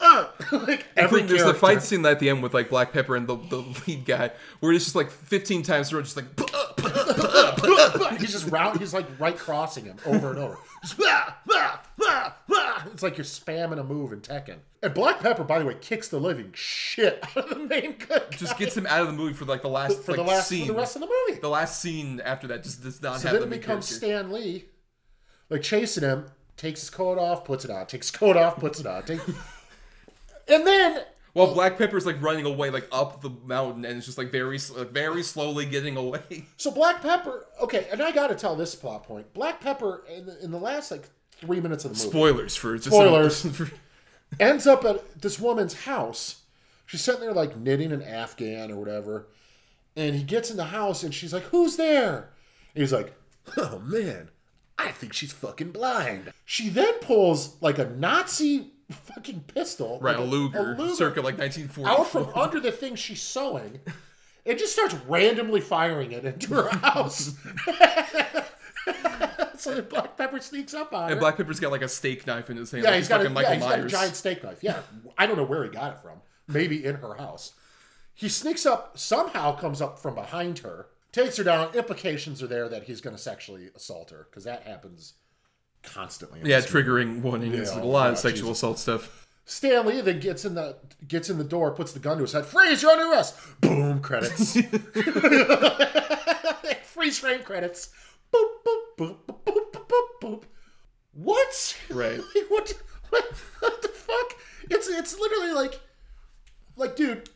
uh, like every there's the fight scene at the end with like Black Pepper and the, the lead guy, where it's just like 15 times through, just like he's just round. He's like right crossing him over and over. It's like you're spamming a move in Tekken. And Black Pepper, by the way, kicks the living shit out of the main good just gets him out of the movie for like the last for like the last scene. for the rest of the movie. The last scene after that just does not So have then the it becomes character. Stan Lee, like chasing him. Takes his coat off, puts it on. Takes his coat off, puts it on. Take... and then While Black Pepper's like running away like up the mountain, and it's just like very like, very slowly getting away. So Black Pepper, okay, and I got to tell this plot point. Black Pepper in the, in the last like three minutes of the movie Spoilers for just Spoilers. ends up at this woman's house. She's sitting there like knitting an Afghan or whatever, and he gets in the house and she's like, "Who's there?" And he's like, "Oh man, I think she's fucking blind." She then pulls like a Nazi fucking pistol, right, a like Luger, Luger, circa like 1940. out from under the thing she's sewing. It just starts randomly firing it into her house. so then Black Pepper sneaks up on her. and Black Pepper's got like a steak knife in his hand. yeah, like he's got, a, fucking yeah, he's got a giant steak knife. Yeah, I don't know where he got it from. Maybe in her house. He sneaks up, somehow comes up from behind her, takes her down. Implications are there that he's going to sexually assault her because that happens constantly. yeah, triggering warnings, Yeah, a oh lot of sexual Jesus. assault stuff. Stan Lee then gets in the gets in the door, puts the gun to his head. Freeze! You're under arrest. Boom! Credits. Freeze frame credits. Boop boop boop boop boop boop. boop. What? Right. like, what, what? What the fuck? It's it's literally like, like, dude.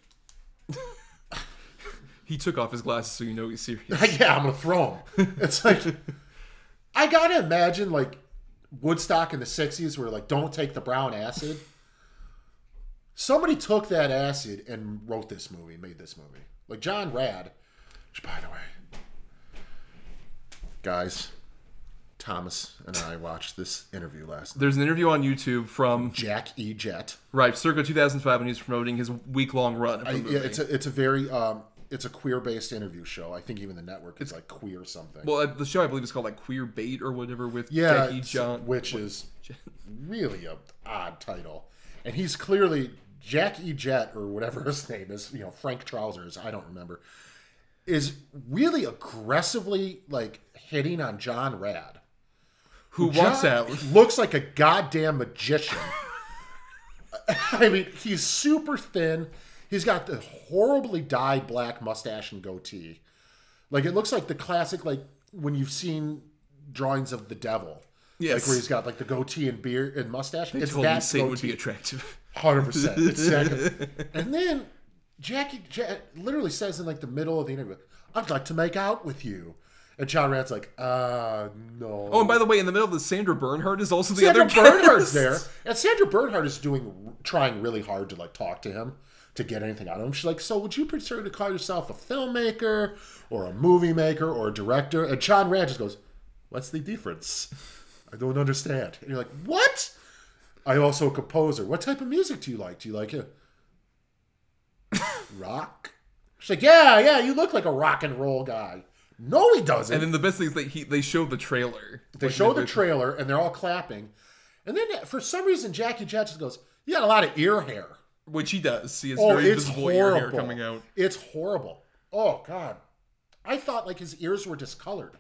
He took off his glasses so you know he's serious. yeah, I'm gonna throw him. It's like, I gotta imagine like Woodstock in the '60s, where like, don't take the brown acid. Somebody took that acid and wrote this movie, made this movie. Like John Rad, which, by the way, guys, Thomas and I watched this interview last night. There's an interview on YouTube from Jack E. Jett. right circa 2005 when he was promoting his week long run I, yeah, it's a it's a very um, it's a queer based interview show. I think even the network is like queer something. well, uh, the show I believe is called like Queer Bait or whatever with yeah, Jackie it's- John. which is really a odd title, and he's clearly Jack E. Jett or whatever his name is. You know, Frank Trousers. I don't remember. Is really aggressively like hitting on John Rad. who walks out. looks like a goddamn magician. I mean, he's super thin. He's got the horribly dyed black mustache and goatee. Like it looks like the classic, like when you've seen drawings of the devil. Yes. Like where he's got like the goatee and beard and mustache. They it's told me that Satan would be attractive. Hundred percent. Exactly. and then Jackie literally says in like the middle of the interview, "I'd like to make out with you," and John Rad's like, "Uh, no." Oh, and by the way, in the middle of this, Sandra Bernhard is also the Sandra other Bernhard's guest. there, and Sandra Bernhard is doing trying really hard to like talk to him to get anything out of him. She's like, "So, would you prefer to call yourself a filmmaker or a movie maker or a director?" And John Rad just goes, "What's the difference? I don't understand." And you're like, "What?" I also a composer. What type of music do you like? Do you like it? Rock? She's like, "Yeah, yeah, you look like a rock and roll guy." No, he doesn't. And then the best thing is that he they show the trailer. They Like, show the trailer and they're all clapping. And then for some reason, Jackie just goes, You got a lot of ear hair. which he does. He has Oh, very it's visible ear hair coming out. It's horrible. Oh, God. I thought like his ears were discolored.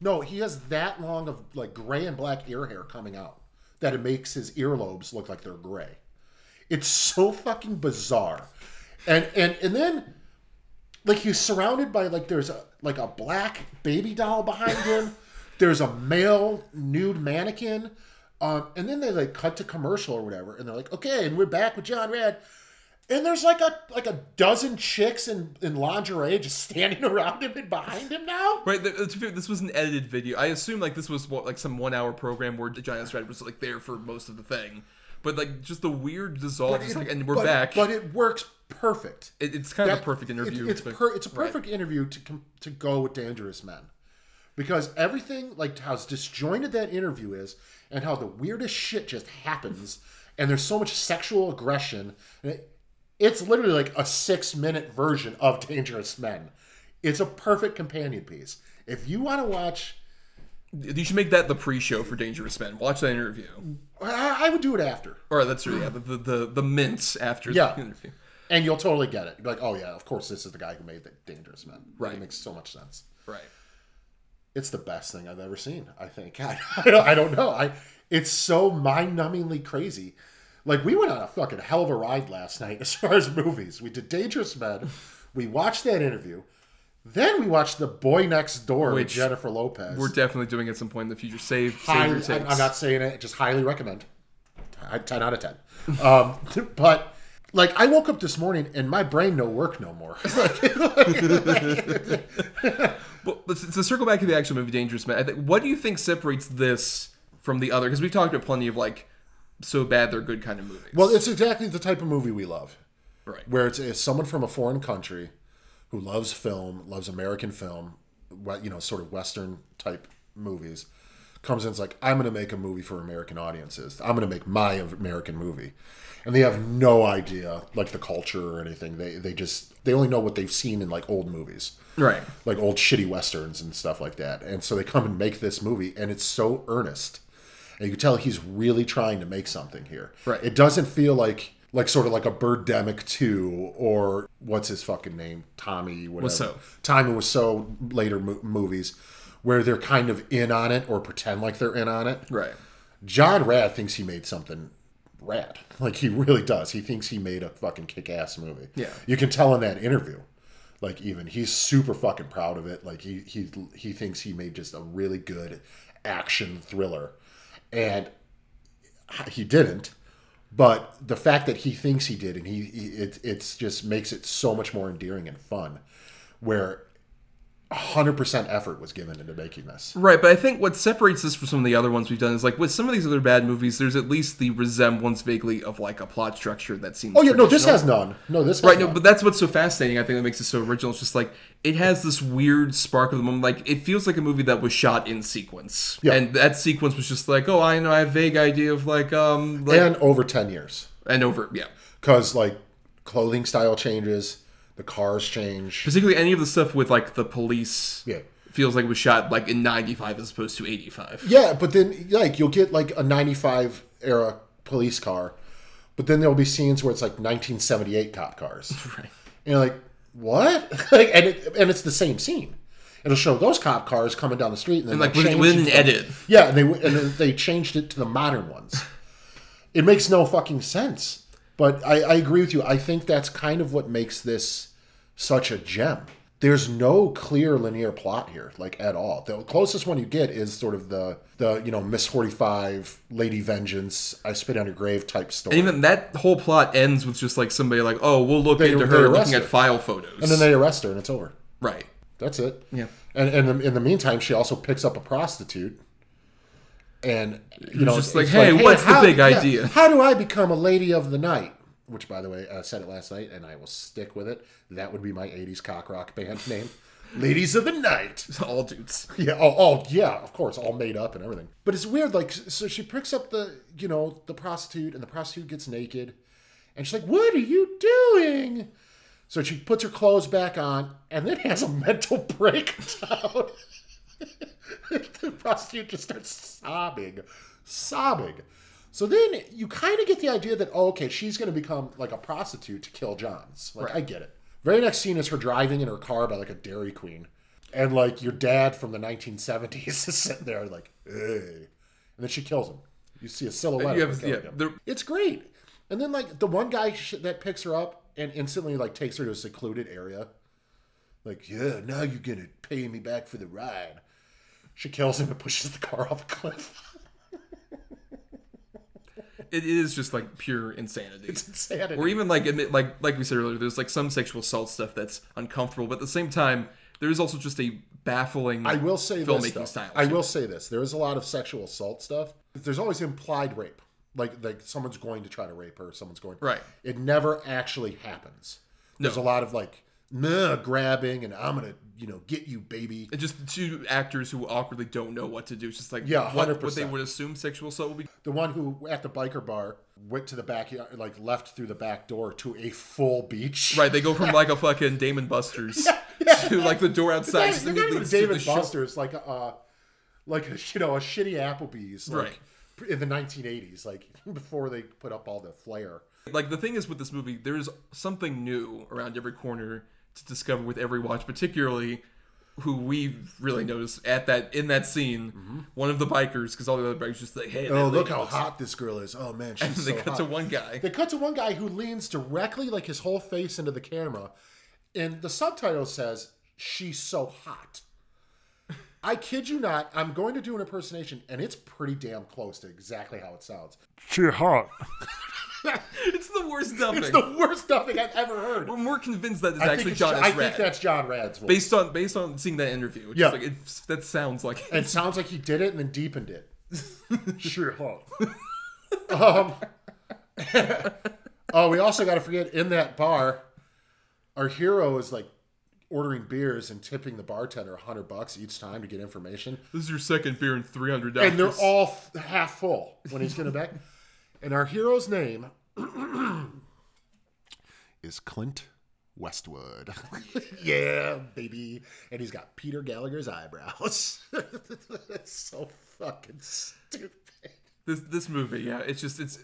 No, he has that long of like gray and black ear hair coming out that it makes his earlobes look like they're gray. It's so fucking bizarre. And and and then like he's surrounded by like there's a like a black baby doll behind him. there's a male nude mannequin. Um, and then they like cut to commercial or whatever, and they're like, okay, and we're back with John Rad. And there's like a like a dozen chicks in, in lingerie just standing around him and behind him now. Right, to be fair, this was an edited video. I assume like this was what, like some one hour program where Giant Stride was like there for most of the thing, but like just the weird dissolve, just, like, and we're but, back. But it works perfect. It- it's kind of a perfect interview. It's, it's, but- per, it's a right. perfect interview to com- to go with Dangerous Men, because everything like how disjointed that interview is, and how the weirdest shit just happens, and there's so much sexual aggression. And it, it's literally like a six minute version of Dangerous Men. It's a perfect companion piece. If you want to watch, You should make that the pre-show for Dangerous Men. Watch that interview. I, I would do it after, Or that's really yeah, the, the the the mints after Yeah. the interview. and you'll totally get it. You're like, oh yeah, of course, this is the guy who made the Dangerous Men. Right. it makes so much sense. Right. it's the best thing I've ever seen. I think I, I, don't, I don't know. I it's so mind-numbingly crazy. Like we went on a fucking hell of a ride last night as far as movies. We did Dangerous Men. We watched that interview. Then we watched The Boy Next Door Which with Jennifer Lopez. We're definitely doing it at some point in the future. Save, save highly, your I'm, takes. I'm not saying it. Just highly recommend. I- Ten out of ten. Um, but like I woke up this morning and my brain no work no more. but, let's, to circle back to the actual movie Dangerous Man. I think, what do you think separates this from the other? Because we've talked about plenty of like so bad they're good kind of movies. Well, it's exactly the type of movie we love. right. Where it's, it's someone from a foreign country who loves film, loves American film, you know, sort of Western type movies, comes in and's like, I'm going to make a movie for American audiences. I'm going to make my American movie, and they have no idea like the culture or anything. They they just they only know what they've seen in like old movies Right. like old shitty westerns and stuff like that. And so they come and make this movie, and it's so earnest, and you can tell he's really trying to make something here. Right. It doesn't feel like like sort of like a Birdemic two or what's his fucking name, Tommy whatever. Wiseau. Tommy Wiseau later mo- movies where they're kind of in on it or pretend like they're in on it. Right. John Rad thinks he made something rad. Like he really does. He thinks he made a fucking kick ass movie. Yeah. You can tell in that interview. Like even he's super fucking proud of it. Like he he he thinks he made just a really good action thriller, and he didn't. But the fact that he thinks he did, and he, he it it's just makes it so much more endearing and fun, where hundred percent effort was given into making this. Right, but I think what separates this from some of the other ones we've done is like with some of these other bad movies, there's at least the resemblance vaguely of like a plot structure that seems. Oh yeah, no, this has none. No, this has Right, no, but that's what's so fascinating. I think that makes it so original. It's just like it has this weird spark of the moment. Like it feels like a movie that was shot in sequence, Yeah. and that sequence was just like, oh, I know, I have a vague idea of like, um, like, and over ten years, and over, yeah. because like clothing style changes, the cars change. Particularly any of the stuff with like the police. Yeah. Feels like it was shot like in '95 as opposed to '85. Yeah, but then like you'll get like a '95 era police car, but then there'll be scenes where it's like 1978 cop cars. Right. And you're like, what? like, and it, and it's the same scene. It'll show those cop cars coming down the street, and then And, like, with- with it an edit. Yeah, and they and then they changed it to the modern ones. It makes no fucking sense. But I, I agree with you. I think that's kind of what makes this such a gem. There's no clear linear plot here, like at all. The closest one you get is sort of the the you know Miss Forty Five, Lady Vengeance, I Spit on Your Grave type story. And even that whole plot ends with just like somebody like, oh, we'll look They- into they her looking at file photos. and then they arrest her, and it's over. right. That's it. Yeah. And and in the meantime, she also picks up a prostitute. And you know, just like, it's "Hey, what's the big yeah, idea?" How do I become a lady of the night? Which, by the way, I said it last night, and I will stick with it. That would be my '80s cock rock band name, Ladies of the Night. All dudes. Yeah. Oh, oh, yeah. Of course, all made up and everything. But it's weird. Like, so she picks up the, you know, the prostitute, and the prostitute gets naked, and she's like, "What are you doing?" So she puts her clothes back on, and then has a mental breakdown. the prostitute just starts sobbing, sobbing. So then you kind of get the idea that, oh, okay, she's going to become like a prostitute to kill Johns. Like, I get it. Very next scene is her driving in her car by like a Dairy Queen. And like your dad from the 1970s is sitting there like, hey. And then she kills him. You see a silhouette. You have- yeah, him. It's great. And then like the one guy sh- that picks her up and instantly like takes her to a secluded area. Like, yeah, now you're going to pay me back for the ride. She kills him and pushes the car off a cliff. It is just like pure insanity. It's insanity. Or even like admit, like like we said earlier, there's like some sexual assault stuff that's uncomfortable, but at the same time, there is also just a baffling. I will say filmmaking this. Style. I will say this. There is a lot of sexual assault stuff. There's always implied rape. Like like someone's going to try to rape her. Someone's going. Right. It never actually happens. There's No. a lot of like nah, grabbing and I'm gonna you know get you baby. And just the two actors who awkwardly don't know what to do. It's just like Yeah, what, what they would assume sexual assault would be. The one who at the biker bar went to the backyard, like left through the back door to a full beach. Right, they go from like a fucking Dave and Buster's to like the door outside. Just not, they're not even leads to the David shop. Buster's like a uh, like a, you know a shitty Applebee's like, in the 1980s like before they put up all the flair. Like the thing is with this movie, there's something new around every corner to discover with every watch, particularly who we really noticed at that in that scene, mm-hmm. one of the bikers, because all the other bikers just like, hey, Oh, look how looks- hot this girl is. Oh man, she's And so they cut hot. to one guy. They cut to one guy who leans directly, like his whole face into the camera, and the subtitle says, "She's so hot." I kid you not. I'm going to do an impersonation, and it's pretty damn close to exactly how it sounds. She hot. It's the worst dubbing. It's the worst dubbing I've ever heard. We're more convinced that it's I think, actually it's, John I S. I think that's John Rad's voice. based on based on seeing that interview. It's Yeah. just like it's, that sounds like And it sounds like he did it and then deepened it. sure, um, oh, we also got to forget in that bar, our hero is like ordering beers and tipping the bartender a hundred bucks each time to get information, this is your second beer in three hundred dollars. and they're all f- half full when he's getting back. And our hero's name is Clint Westwood. yeah, baby. And he's got Peter Gallagher's eyebrows. That's so fucking stupid. This this movie. Yeah, it's just it's.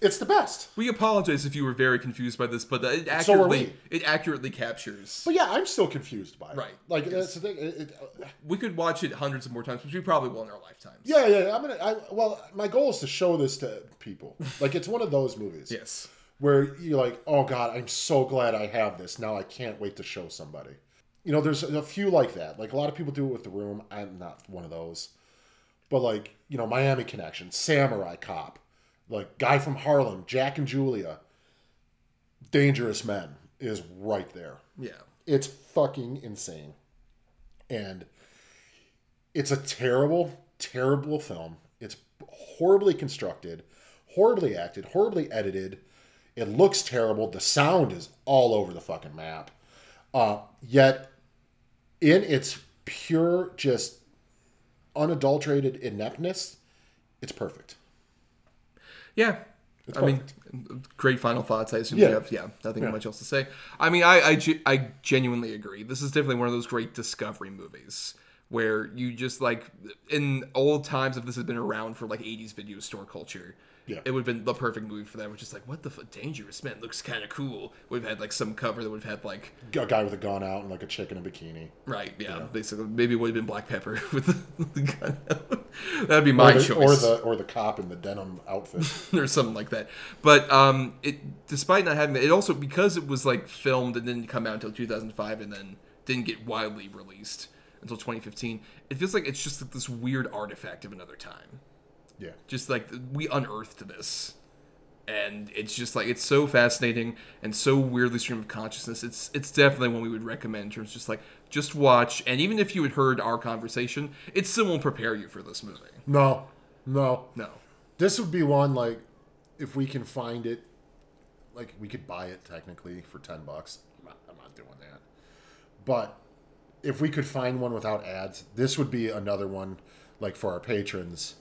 It's the best. We apologize if you were very confused by this, but it So accurately it accurately captures. But yeah, I'm still confused by it. Right. Like that's the thing. It, it, uh, We could watch it hundreds of more times, which we probably will in our lifetimes. yeah, yeah. I'm gonna. I, well, my goal is to show this to people. Like it's one of those movies. Yes. where you're like, oh god, I'm so glad I have this. Now I can't wait to show somebody. You know, there's a few like that. Like a lot of people do it with the room. I'm not one of those. But like you know, Miami Connection, Samurai Cop, like Guy from Harlem, Jack and Julia, Dangerous Men is right there. Yeah. It's fucking insane. And it's a terrible, terrible film. It's horribly constructed, horribly acted, horribly edited. It looks terrible. The sound is all over the fucking map. Uh, yet, in its pure, just unadulterated ineptness, it's perfect. Yeah. I mean, great final thoughts. I assume Yeah. you have, yeah, nothing Yeah. much else to say. I mean, I, I, I genuinely agree. This is definitely one of those great discovery movies where you just like, in old times, if this had been around for like 80s video store culture, Yeah. it would have been the perfect movie for that. Which is like, what the fuck? Dangerous Man looks kind of cool. Have had like some cover that would have had like, A guy with a gun out and like a chick in a bikini. right, yeah, basically. Maybe it would have been Black Pepper with the, the gun out. That'd be my or the, choice. Or the or the cop in the denim outfit. or something like that. But um, it despite not having that, it also because it was like filmed and didn't come out until 2005 and then didn't get widely released until 2015. It feels like it's just like this weird artifact of another time. Yeah. Just like we unearthed this. And it's just like it's so fascinating and so weirdly stream of consciousness. It's it's definitely one we would recommend in terms of just like just watch. And even if you had heard our conversation, it still won't prepare you for this movie. No, no. No, This would be one like if we can find it, like we could buy it technically for ten bucks. I'm not, I'm not doing that. But if we could find one without ads, this would be another one like for our patrons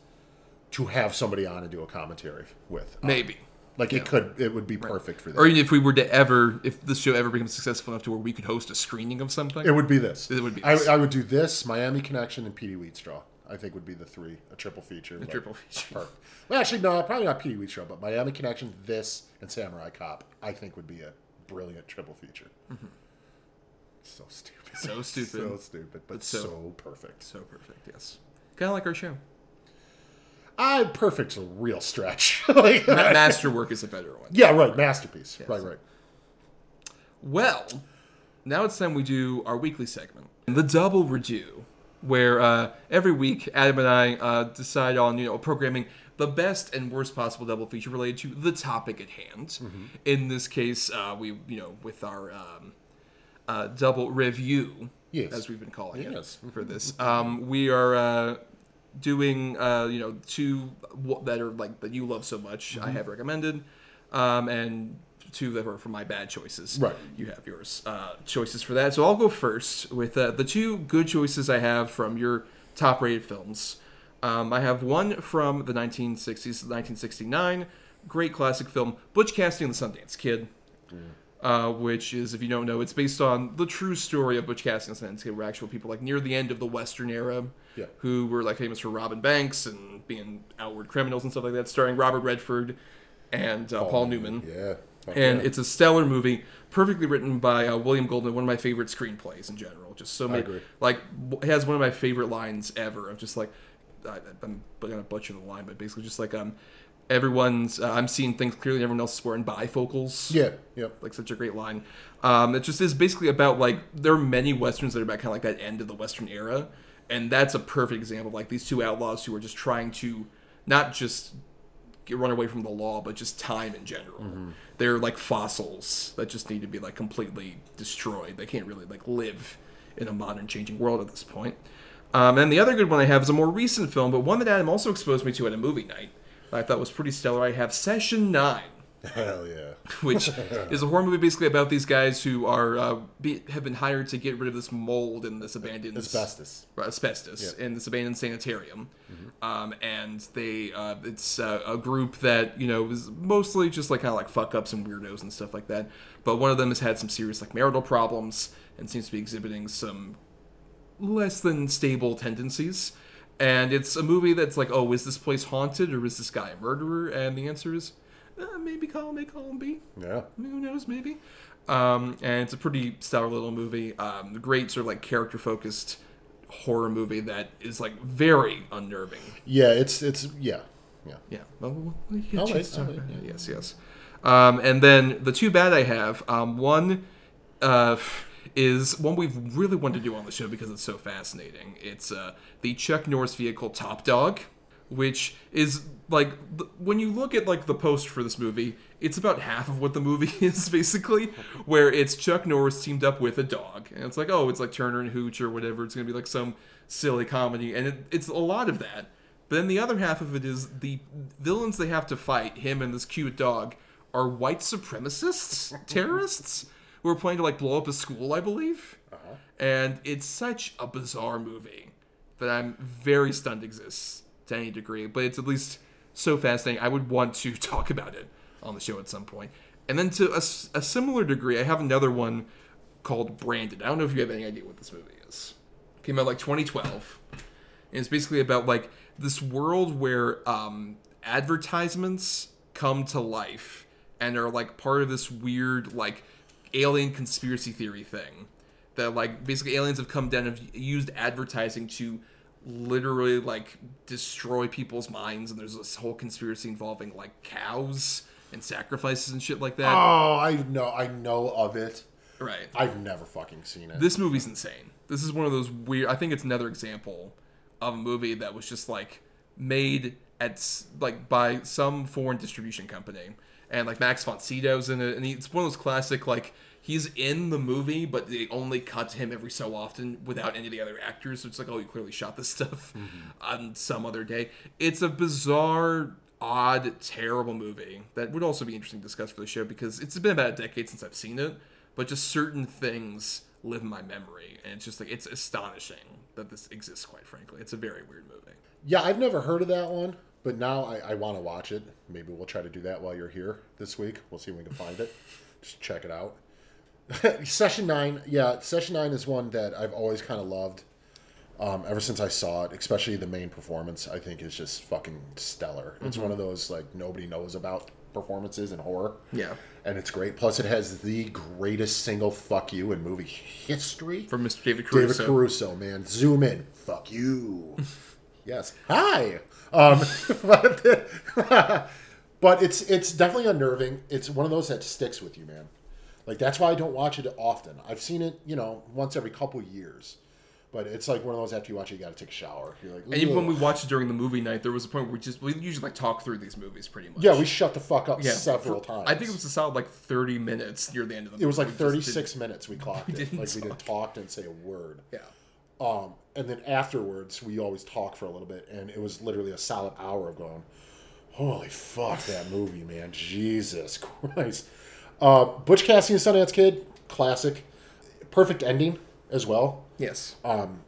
to have somebody on and do a commentary with. maybe. Like it could, it would be perfect for that. Or even if we were to ever, if this show ever becomes successful enough to where we could host a screening of something, it would be this. It would be I, this. I would do this, Miami Connection, and Petey Wheatstraw. I think would be the three, a triple feature. like, triple feature. Perfect. Well, actually, no, probably not Petey Wheatstraw, but Miami Connection, this, and Samurai Cop. I think would be a brilliant triple feature. So stupid. Mm-hmm. So stupid. so stupid, but so- so, perfect. so perfect. Yes, kind of like our show. I perfect's a real stretch. like, Ma- Masterwork is a better one. yeah, right. Masterpiece. Right, right. Well, now it's time we do our weekly segment, the double review, where uh, every week Adam and I uh, decide on you know programming the best and worst possible double feature related to the topic at hand. Mm-hmm. In this case, uh, we you know with our um, uh, double review, Yes. as we've been calling Yes. it for this, um, we are. Doing uh, you know two that are like that you love so much Mm-hmm. I have recommended, um, and two that are for my bad choices. Right. You have yours uh, choices for that. So I'll go first with uh, the two good choices I have from your top rated films. Um, I have one from the 1960s, 1969, great classic film, Butch Cassidy and the Sundance Kid. Uh, which is, if you don't know, it's based on the true story of Butch Cassidy and Sundance Kid, were actual people like near the end of the Western era, Yeah. who were like famous for robbing banks and being outward criminals and stuff like that, starring Robert Redford and uh, Paul Newman Yeah. Fuck and yeah. it's a stellar movie, perfectly written by uh, William Goldman. One of my favorite screenplays in general. Just so many, agree. like it has one of my favorite lines ever of just like I, I'm gonna butcher the line, but basically just like um everyone's uh, I'm seeing things clearly. Everyone else is wearing bifocals. Yeah. yeah. Like such a great line. Um, it just is basically about like there are many westerns that are about kind of like that end of the western era, and that's a perfect example of like these two outlaws who are just trying to not just get run away from the law, but just time in general. They're like fossils that just need to be like completely destroyed. They can't really like live in a modern changing world at this point. Um, and the other good one I have is a more recent film, but one that Adam also exposed me to at a movie night. I thought was pretty stellar. I have Session Nine Hell yeah. which is a horror movie basically about these guys who are uh, be, have been hired to get rid of this mold in this abandoned Asbestos. right, asbestos in this abandoned sanitarium, um, and they uh, it's uh, a group that you know is mostly just like kind of like fuck ups and weirdos and stuff like that. But one of them has had some serious like marital problems and seems to be exhibiting some less than stable tendencies. And it's a movie that's like, oh, is this place haunted or is this guy a murderer? And the answer is uh, maybe column A, column B Yeah. who knows maybe um, and it's a pretty stellar little movie um, great sort of like character focused horror movie that is like very unnerving Yeah. It's it's yeah. Yeah. yeah well, we'll- we'll get I'll wait, I'll wait, it. yes yes um, and then the two bad i have um, one uh, is one we've really wanted to do on the show because it's so fascinating. It's uh, the Chuck Norris vehicle Top Dog, which is like when you look at like the poster for this movie, it's about half of what the movie is basically, where it's Chuck Norris teamed up with a dog, and it's like oh, it's like Turner and Hooch or whatever. It's gonna be like some silly comedy, and it, it's a lot of that. But then the other half of it is the villains they have to fight, him and this cute dog, are white supremacists, terrorists, who are planning to like blow up a school, I believe. And it's such a bizarre movie that I'm very stunned exists to any degree. But it's at least so fascinating. I would want to talk about it on the show at some point. And then to a similar degree, I have another one called Branded. I don't know if you have any idea what this movie is. Came out like 2012. And it's basically about like this world where um, advertisements come to life and are like part of this weird like alien conspiracy theory thing that like basically aliens have come down and have used advertising to literally like destroy people's minds and there's this whole conspiracy involving like cows and sacrifices and shit like that Oh, I know, I know of it. right I've never fucking seen it. this movie's insane. This is one of those weird. I think it's another example of a movie that was just like made at like by some foreign distribution company, and like Max von Sydow's in it, and he, it's one of those classic like he's in the movie, but they only cut to him every so often without any of the other actors. So it's like, oh, you clearly shot this stuff mm-hmm. on some other day. It's a bizarre. Odd, terrible movie that would also be interesting to discuss for the show because it's been about a decade since I've seen it, but just certain things live in my memory and it's just like it's astonishing that this exists quite frankly it's a very weird movie Yeah, I've never heard of that one, but now I, I want to watch it. Maybe we'll try to do that while you're here this week. We'll see if we can find it. Just check it out. Session 9, yeah, Session 9 is one that I've always kind of loved um, ever since I saw it, especially the main performance, I think is just fucking stellar. It's one of those, like, nobody knows about performances in horror. Yeah. And it's great. Plus, it has the greatest single fuck you in movie history. from mr david Caruso. David Caruso, man. Zoom in. Fuck you. yes. Hi. Um, but, but it's it's definitely unnerving. It's one of those that sticks with you, man. Like that's why I don't watch it often. I've seen it, you know, once every couple years. But it's like one of those after you watch it, you got to take a shower. You're like, and even when we watched it during the movie night there was a point where we just we usually like talk through these movies pretty much yeah, we shut the fuck up Yeah, several for- times. i think it was a solid like 30 minutes near the end of the movie It was like We didn't- 36 minutes we clocked it. didn't Like we didn't talk. talk, didn't say a word. yeah Um, and then afterwards, we always talk for a little bit, and it was literally a solid hour of going, "Holy fuck, that movie, man! Jesus Christ!" Uh, Butch Cassidy and Sundance Kid, classic, perfect ending as well. yes Um,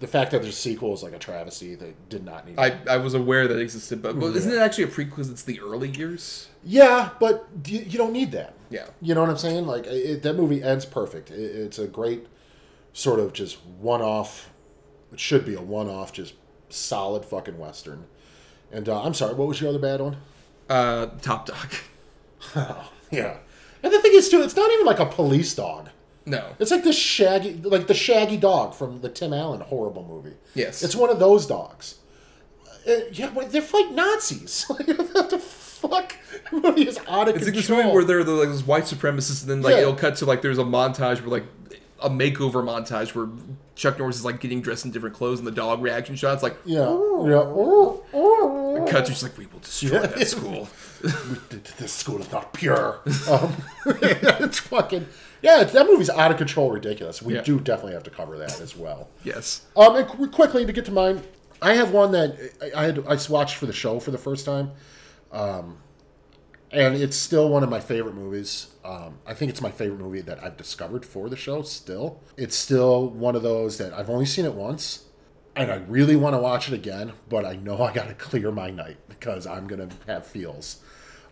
the fact that there's a sequel is like a travesty. that did not need. I, I was aware that it existed but, but isn't it actually a prequel because it's the early years yeah, but you, you don't need that. Yeah. You know what I'm saying? Like it, that movie ends perfect. It, it's a great sort of just one-off. It should be a one-off, just solid fucking western. And uh, I'm sorry, what was your other bad one? uh top dog Yeah. And the thing is, too, it's not even like a police dog. no It's like this shaggy, like the shaggy dog from the Tim Allen horrible movie. Yes. It's one of those dogs. Uh, yeah, but they fight Nazis. Like, what the fuck? The movie is out of It's like this control. movie where they're the, like those white supremacists, and then like Yeah. it'll cut to like there's a montage where like a makeover montage where Chuck Norris is like getting dressed in different clothes, and the dog reaction shots like yeah, yeah. Ooh, ooh. cut to just like we will destroy that school. this school is not pure. Um, it's fucking yeah. It's, that movie's out of control, ridiculous. We Yeah. do definitely have to cover that as well. yes. Um, and qu- quickly to get to mine, I have one that I, I had I watched for the show for the first time, um, and it's still one of my favorite movies. Um, I think it's my favorite movie that I've discovered for the show. Still, it's still one of those that I've only seen it once, and I really want to watch it again. But I know I got to clear my night because I'm gonna have feels.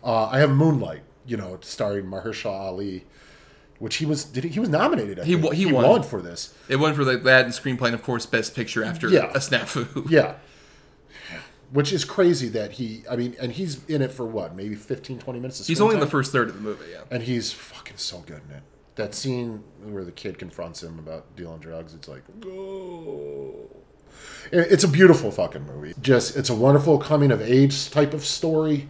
Uh, I have Moonlight, you know, starring Mahershala Ali, which he was did he, he was nominated. I He wa- he won. for this. It won for like that and screenplay, and of course, Best Picture after Yeah. a snafu. Yeah. Which is crazy that he, I mean, and he's in it for what, maybe 15, 20 minutes? of He's only in the first third of the movie. Yeah. And he's fucking so good in it. That scene where the kid confronts him about dealing drugs, it's like, oh. It's a beautiful fucking movie. Just, it's a wonderful coming of age type of story,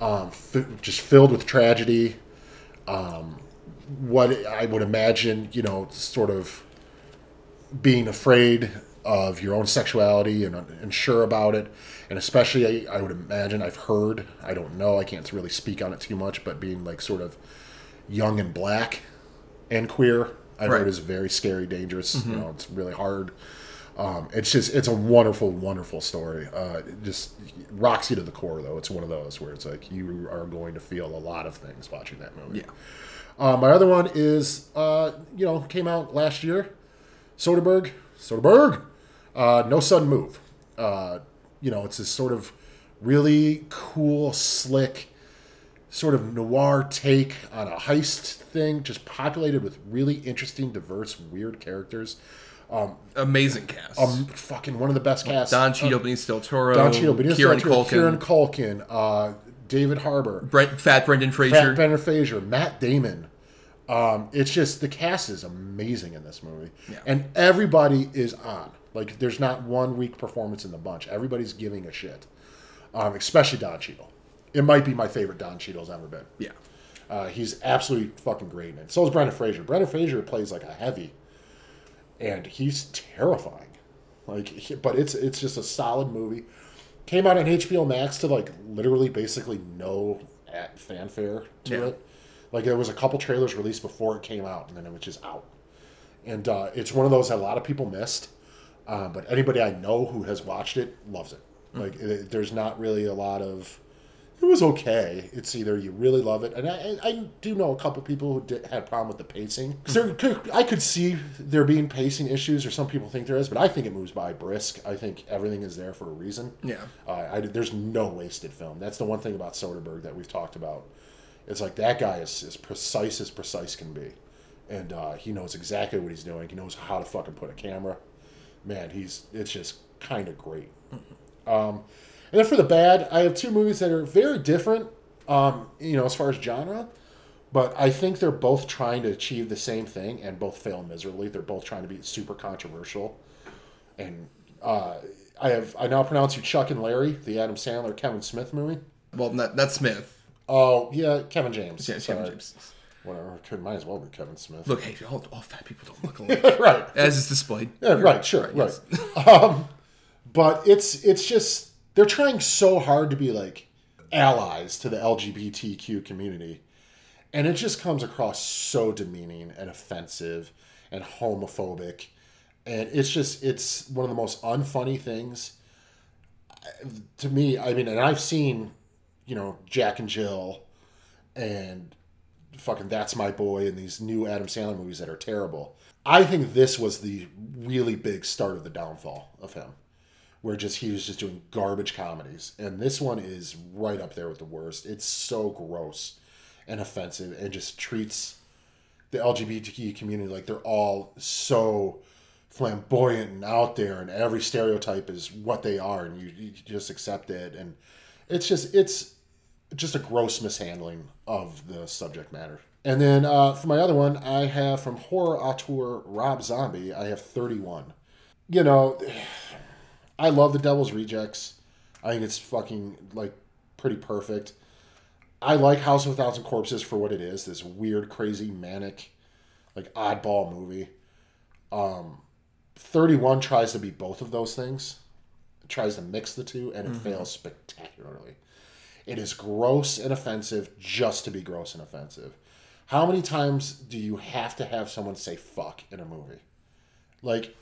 um, f- just filled with tragedy. Um, what I would imagine, you know, sort of being afraid of your own sexuality and unsure about it. And especially, I, I would imagine, I've heard, I don't know, I can't really speak on it too much, but being like sort of young and black and queer, I've Right. heard is very scary, dangerous. You know, it's really hard. Um, it's just, it's a wonderful, wonderful story. Uh, it just rocks you to the core, though. It's one of those where it's like you are going to feel a lot of things watching that movie. Yeah. Uh, my other one is, uh, you know, came out last year. Soderbergh. Soderbergh. Uh, no sudden move. Uh, you know, it's this sort of really cool, slick, sort of noir take on a heist thing, just populated with really interesting, diverse, weird characters. Amazing cast. Um, fucking one of the best casts. Don Cheadle, Benicio del Toro, Don Cheadle, Benicio Kieran del Toro, Culkin, Kieran Culkin, uh, David Harbour, Brent, Fat Brendan Fraser. Fat Brendan Fraser, Matt Damon. Um, it's just the cast is amazing in this movie, Yeah. and everybody is on. Like, there's not one weak performance in the bunch. Everybody's giving a shit, um, especially Don Cheadle. It might be my favorite Don Cheadle's ever been. yeah. Uh, he's absolutely fucking great in it. So is Brendan Fraser. Brendan Fraser plays like a heavy, and he's terrifying. Like, but it's it's just a solid movie. Came out on HBO Max to like literally basically no fanfare to Yeah. it. Like there was a couple trailers released before it came out, and then it was just out. And uh, it's one of those that a lot of people missed. Uh, but anybody I know who has watched it loves it. Like it, there's not really a lot of it was okay. It's either you really love it, and I, I I do know a couple people who did, had a problem with the pacing. there could, I could see there being pacing issues, or some people think there is, but I think it moves by brisk. I think everything is there for a reason. Yeah. Uh, I, there's no wasted film. That's the one thing about Soderbergh that we've talked about. It's like that guy is as precise as precise can be, and uh, he knows exactly what he's doing. He knows how to fucking put a camera. Man, he's it's just kind of great. Um, and then for the bad, I have two movies that are very different, um, you know, as far as genre, but I think they're both trying to achieve the same thing and both fail miserably. They're both trying to be super controversial. And uh, I have I now pronounce you Chuck and Larry, the Adam Sandler Kevin Smith movie. Well, not, not Smith. Oh yeah, Kevin James. Yeah, Kevin James. Whatever. Could might as well be Kevin Smith. Look, hey, all, all fat people don't look alike, right. as is displayed. Yeah, right, sure, right. yes. um, but it's it's just they're trying so hard to be like allies to the LGBTQ community, and it just comes across so demeaning and offensive and homophobic, and it's just it's one of the most unfunny things to me. I mean, and I've seen, you know, Jack and Jill, and fucking That's My Boy and these new Adam Sandler movies that are terrible. I think this was the really big start of the downfall of him, where just he was just doing garbage comedies, and this one is right up there with the worst. It's so gross and offensive, and just treats the LGBTQ community like they're all so flamboyant and out there, and every stereotype is what they are, and you, you just accept it, and it's just it's just a gross mishandling of the subject matter. And then uh, for my other one, I have from horror auteur Rob Zombie, I have 31. You know, I love The Devil's Rejects. I think it's fucking, like, pretty perfect. I like House of a Thousand Corpses for what it is this weird, crazy, manic, like, oddball movie. Um, 31 tries to be both of those things, it tries to mix the two, and it fails spectacularly. It is gross and offensive just to be gross and offensive. How many times do you have to have someone say fuck in a movie? Like,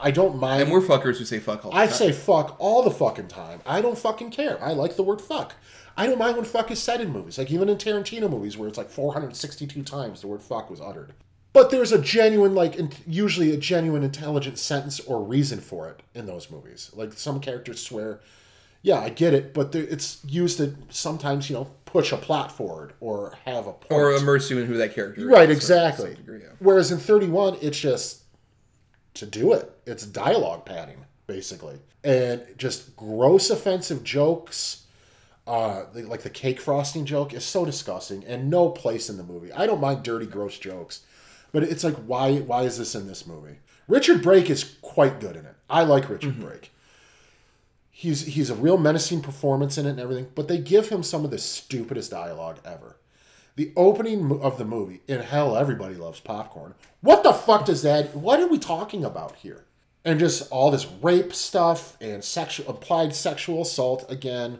I don't mind. And we're fuckers who say fuck all the I time. say fuck all the fucking time. I don't fucking care. I like the word fuck. I don't mind when fuck is said in movies. Like even in Tarantino movies where it's like 462 times the word fuck was uttered. But there's a genuine, like, in- usually a genuine, intelligent sentence or reason for it in those movies. Like some characters swear, yeah, I get it, but there- it's used to sometimes, you know, push a plot forward or have a point. or immerse you in who that character is. Right, to exactly. degree, yeah. Whereas in 31, it's just to do it. It's dialogue padding, basically. And just gross, offensive jokes. Uh, the- like the cake frosting joke is so disgusting and no place in the movie. I don't mind dirty, gross jokes, but it's like, why? Why is this in this movie? Richard Brake is quite good in it. I like Richard Brake. He's he's a real menacing performance in it and everything, but they give him some of the stupidest dialogue ever. The opening of the movie, in hell, everybody loves popcorn. What the fuck does that? What are we talking about here? And just all this rape stuff and sexual applied sexual assault again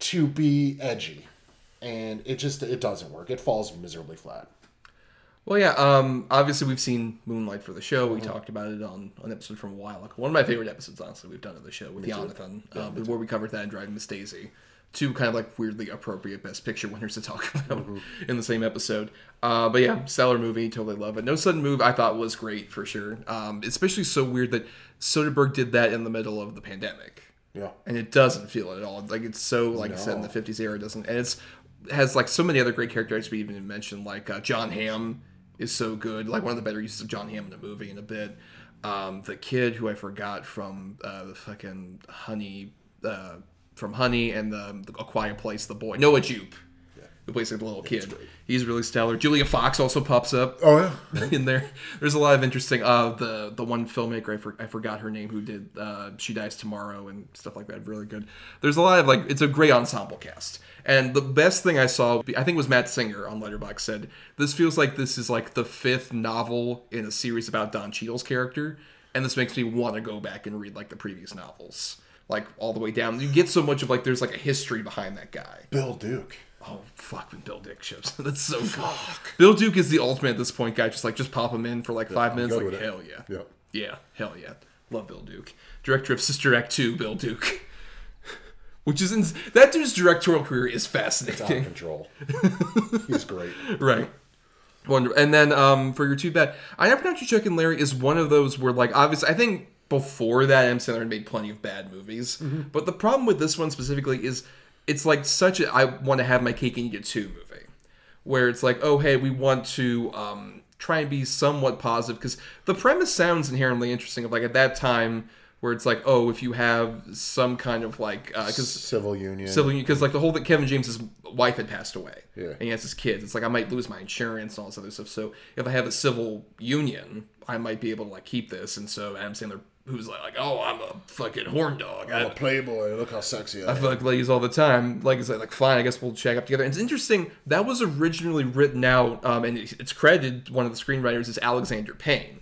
to be edgy, and it just it doesn't work. It falls miserably flat. Well, yeah. Um, obviously, we've seen Moonlight for the show. We talked about it on an episode from a while ago. One of my favorite episodes, honestly, we've done of the show with Jonathan, uh, where we covered that and Driving Miss Daisy. Two kind of like weirdly appropriate Best Picture winners to talk about in the same episode. Uh, but yeah, stellar movie. Totally love it. No Sudden Move, I thought was great for sure. Um, especially so weird that Soderbergh did that in the middle of the pandemic Yeah. and it doesn't feel it at all. Like it's so like I said in the '50s era, it doesn't, and it's has like so many other great characters we even mentioned. Like uh, Jon Hamm is so good, like one of the better uses of Jon Hamm in a movie in a bit. Um, the kid who I forgot from uh, the fucking Honey, uh, from Honey and the, the A Quiet Place, the boy Noah Jupe. Who plays like the little kid? He's really stellar. Julia Fox also pops up Oh yeah. in there. There's a lot of interesting. Uh, the the one filmmaker I, for, I forgot her name who did uh, She Dies Tomorrow and stuff like that. Really good. There's a lot of like it's a great ensemble cast. And the best thing I saw, I think, was Matt Singer on Letterboxd said this feels like this is like the fifth novel in a series about Don Cheadle's character, and this makes me want to go back and read like the previous novels, like all the way down. You get so much of like there's like a history behind that guy. Bill Duke. Oh fuck when Bill Duke shows. That's so good. Bill Duke is the ultimate at this point guy. Just like just pop him in for like five minutes. Like with it. hell yeah. Yep. Yeah, hell yeah. Love Bill Duke. Director of Sister Act 2, Bill Duke. Which is ins- that dude's directorial career is fascinating. It's out of control. He's great. right. Wonder. And then um for your two bad, I never pronounce you and Larry is one of those where like obviously I think before that M. Sandler had made plenty of bad movies. Mm-hmm. But the problem with this one specifically is it's like such a I want to have my cake and eat it too movie. Where it's like, oh hey, we want to um try and be somewhat positive because the premise sounds inherently interesting of like at that time where it's like, oh, if you have some kind of like because Civil union. civil union, because like the whole that Kevin James's wife had passed away, Yeah. and he has his kids. It's like I might lose my insurance and all this other stuff. So if I have a civil union, I might be able to like keep this. And so Adam Sandler, who's like, like oh, I'm a fucking horn dog. I, I'm a playboy. Look how sexy I I am. feel like ladies all the time. Like I said, like fine, I guess we'll check up together. And it's interesting that was originally written out, um, and it's credited. One of the screenwriters is Alexander Payne,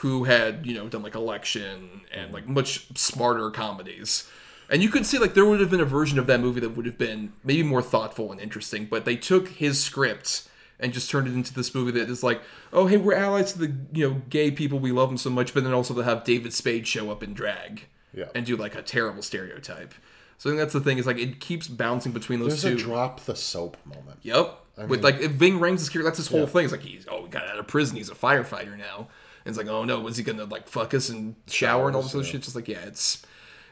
who had you know done like Election and like much smarter comedies. And you could see like there would have been a version of that movie that would have been maybe more thoughtful and interesting. But they took his script and just turned it into this movie that is like, oh hey, we're allies to the you know gay people, we love them so much, but then also to have David Spade show up in drag Yeah. and do like a terrible stereotype. So I think that's the thing is like it keeps bouncing between those There's a two. drop the soap moment. Yep. With like if Ving Rhames' character, that's his whole thing. It's like he's oh, we got out of prison. He's a firefighter now. And it's like oh no, was he gonna like fuck us and shower and all this other shit? Just like yeah, it's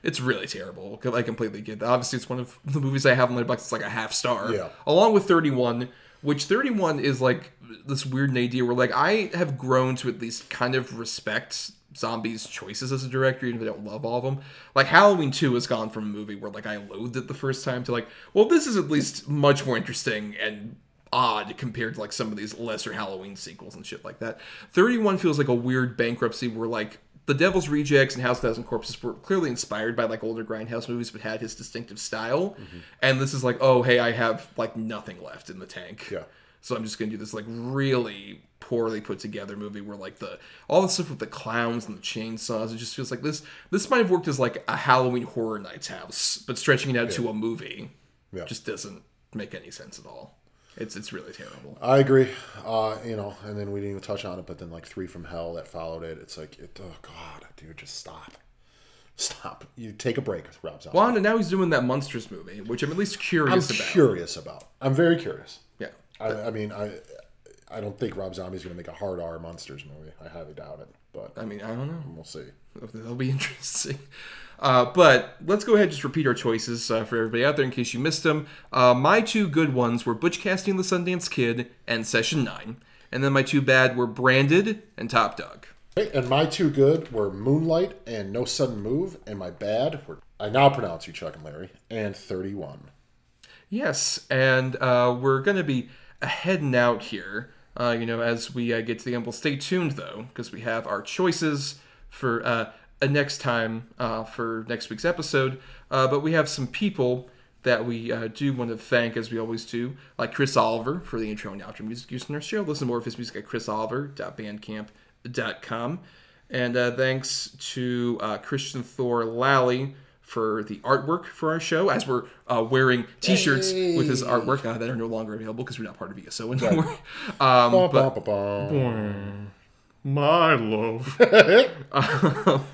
it's really terrible. I completely get that. Obviously, it's one of the movies I have on Letterboxd. It's like a half star. Yeah. Along with Thirty One, which Thirty One is like this weird idea where like I have grown to at least kind of respect Zombie's choices as a director, even if I don't love all of them. Like Halloween 2 has gone from a movie where like I loathed it the first time to like, well, this is at least much more interesting and odd compared to like some of these lesser Halloween sequels and shit like that. 31 feels like a weird bankruptcy where like the Devil's Rejects and House of Thousand Corpses were clearly inspired by like older grindhouse movies, but had his distinctive style. Mm-hmm. And this is like, oh hey, I have like nothing left in the tank. Yeah. So I'm just gonna do this like really poorly put together movie where like the all the stuff with the clowns and the chainsaws, it just feels like this this might have worked as like a Halloween horror nights house, but stretching it out to a movie Yeah. just doesn't make any sense at all. It's it's really terrible. I agree. Uh, you know, and then we didn't even touch on it, but then like Three from Hell that followed it. It's like, it, oh god, dude, just stop, stop. You take a break with Rob Zombie. Well, and now he's doing that Monsters movie, which I'm at least I'm curious about. curious about. I'm very curious. Yeah. I, I mean, I I don't think Rob Zombie's going to make a hard R monsters movie. I highly doubt it, but I mean, I don't know. we'll see. That'll be interesting. Uh, but let's go ahead and just repeat our choices uh, for everybody out there in case you missed them. Uh, my two good ones were Butch Cassidy the Sundance Kid and Session 9. And then my two bad were Branded and Top Dog. And my two good were Moonlight and No Sudden Move, and my bad were I now pronounce you Chuck and Larry and Thirty One. Yes, and uh, we're going to be heading out here, uh, you know, as we uh, get to the end. Well, stay tuned, though, because we have our choices for uh, next time uh, for next week's episode. Uh, but we have some people that we uh, do want to thank, as we always do, like Chris Oliver for the intro and outro music used in our show. Listen more of his music at chrisoliver.bandcamp.com. And uh, thanks to uh, Christian Thor Lally for the artwork for our show, as we're uh, wearing T-shirts with his artwork uh, that are no longer available because we're not part of ESO anymore. Um, Bum, but my love.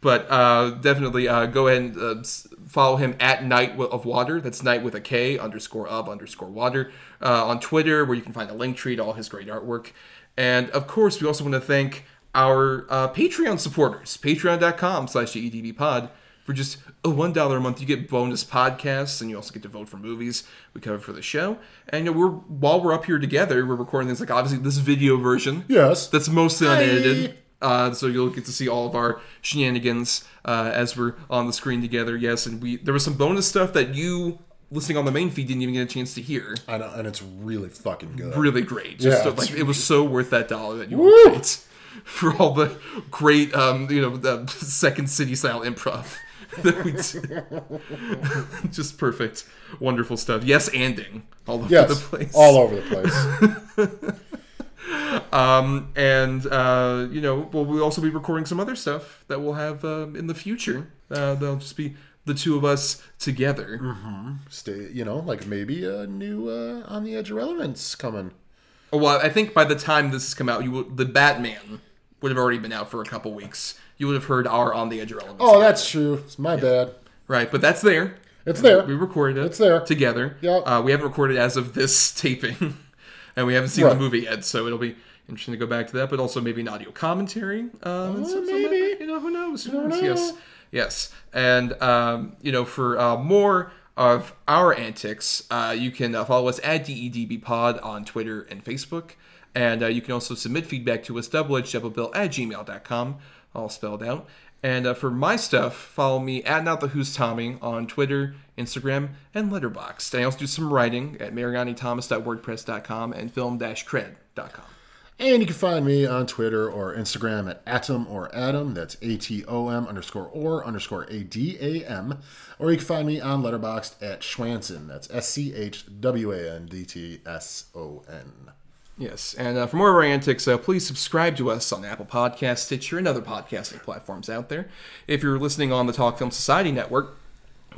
but uh, definitely uh, go ahead and uh, follow him at Knight of Water. That's Night with a K underscore of underscore water uh, on Twitter, where you can find a link tree to all his great artwork. And of course, we also want to thank our uh, Patreon supporters, patreon.com slash DEDBpod. For just a one dollar a month, you get bonus podcasts, and you also get to vote for movies we cover for the show. And you know, we're while we're up here together, we're recording things like obviously this video version. Yes. That's mostly unedited. Uh, so you'll get to see all of our shenanigans uh, as we're on the screen together. Yes, and we there was some bonus stuff that you listening on the main feed didn't even get a chance to hear. I know, and it's really fucking good. Really great. Just Yeah, so- like it was so worth that dollar that you Woo! paid for all the great, um, you know, the Second City style improv that we did. Just perfect, wonderful stuff. Yes, anding all over Yes, the place. all over the place. Um, and uh, you know, well, we'll also be recording some other stuff that we'll have um, in the future. Uh, they'll just be the two of us together. Stay, you know, like maybe a new uh, on the edge of relevance coming. Oh, Well, I think by the time this has come out, you will, the Batman would have already been out for a couple weeks. You would have heard our on the edge of relevance. Oh, that's true. It's my bad. right, but that's there. It's there. We recorded it. It's there. together. Yeah. Uh, we haven't recorded as of this taping, and we haven't seen Right. the movie yet, so it'll be interesting to go back to that. But also maybe an audio commentary. Um, some- maybe. you know, who knows? Who knows? Yes, yes. And um, you know, for uh, more of our antics, uh, you can uh, follow us at DEDBpod on Twitter and Facebook. And uh, you can also submit feedback to us, doubleedgedoublebill at gmail.com, all spelled out. And uh, for my stuff, follow me at Not the Who's Tommy on Twitter, Instagram, and Letterboxd. I also do some writing at marianithomas.wordpress.com and film-cred.com. And you can find me on Twitter or Instagram at Atom or Adam. That's A T O M underscore or underscore A D A M. Or you can find me on Letterboxd at Schwandtson. That's S C H W A N D T S O N. Yes, and uh, for more of our antics, uh, please subscribe to us on Apple Podcasts, Stitcher, and other podcasting platforms out there. If you're listening on the Talk Film Society Network,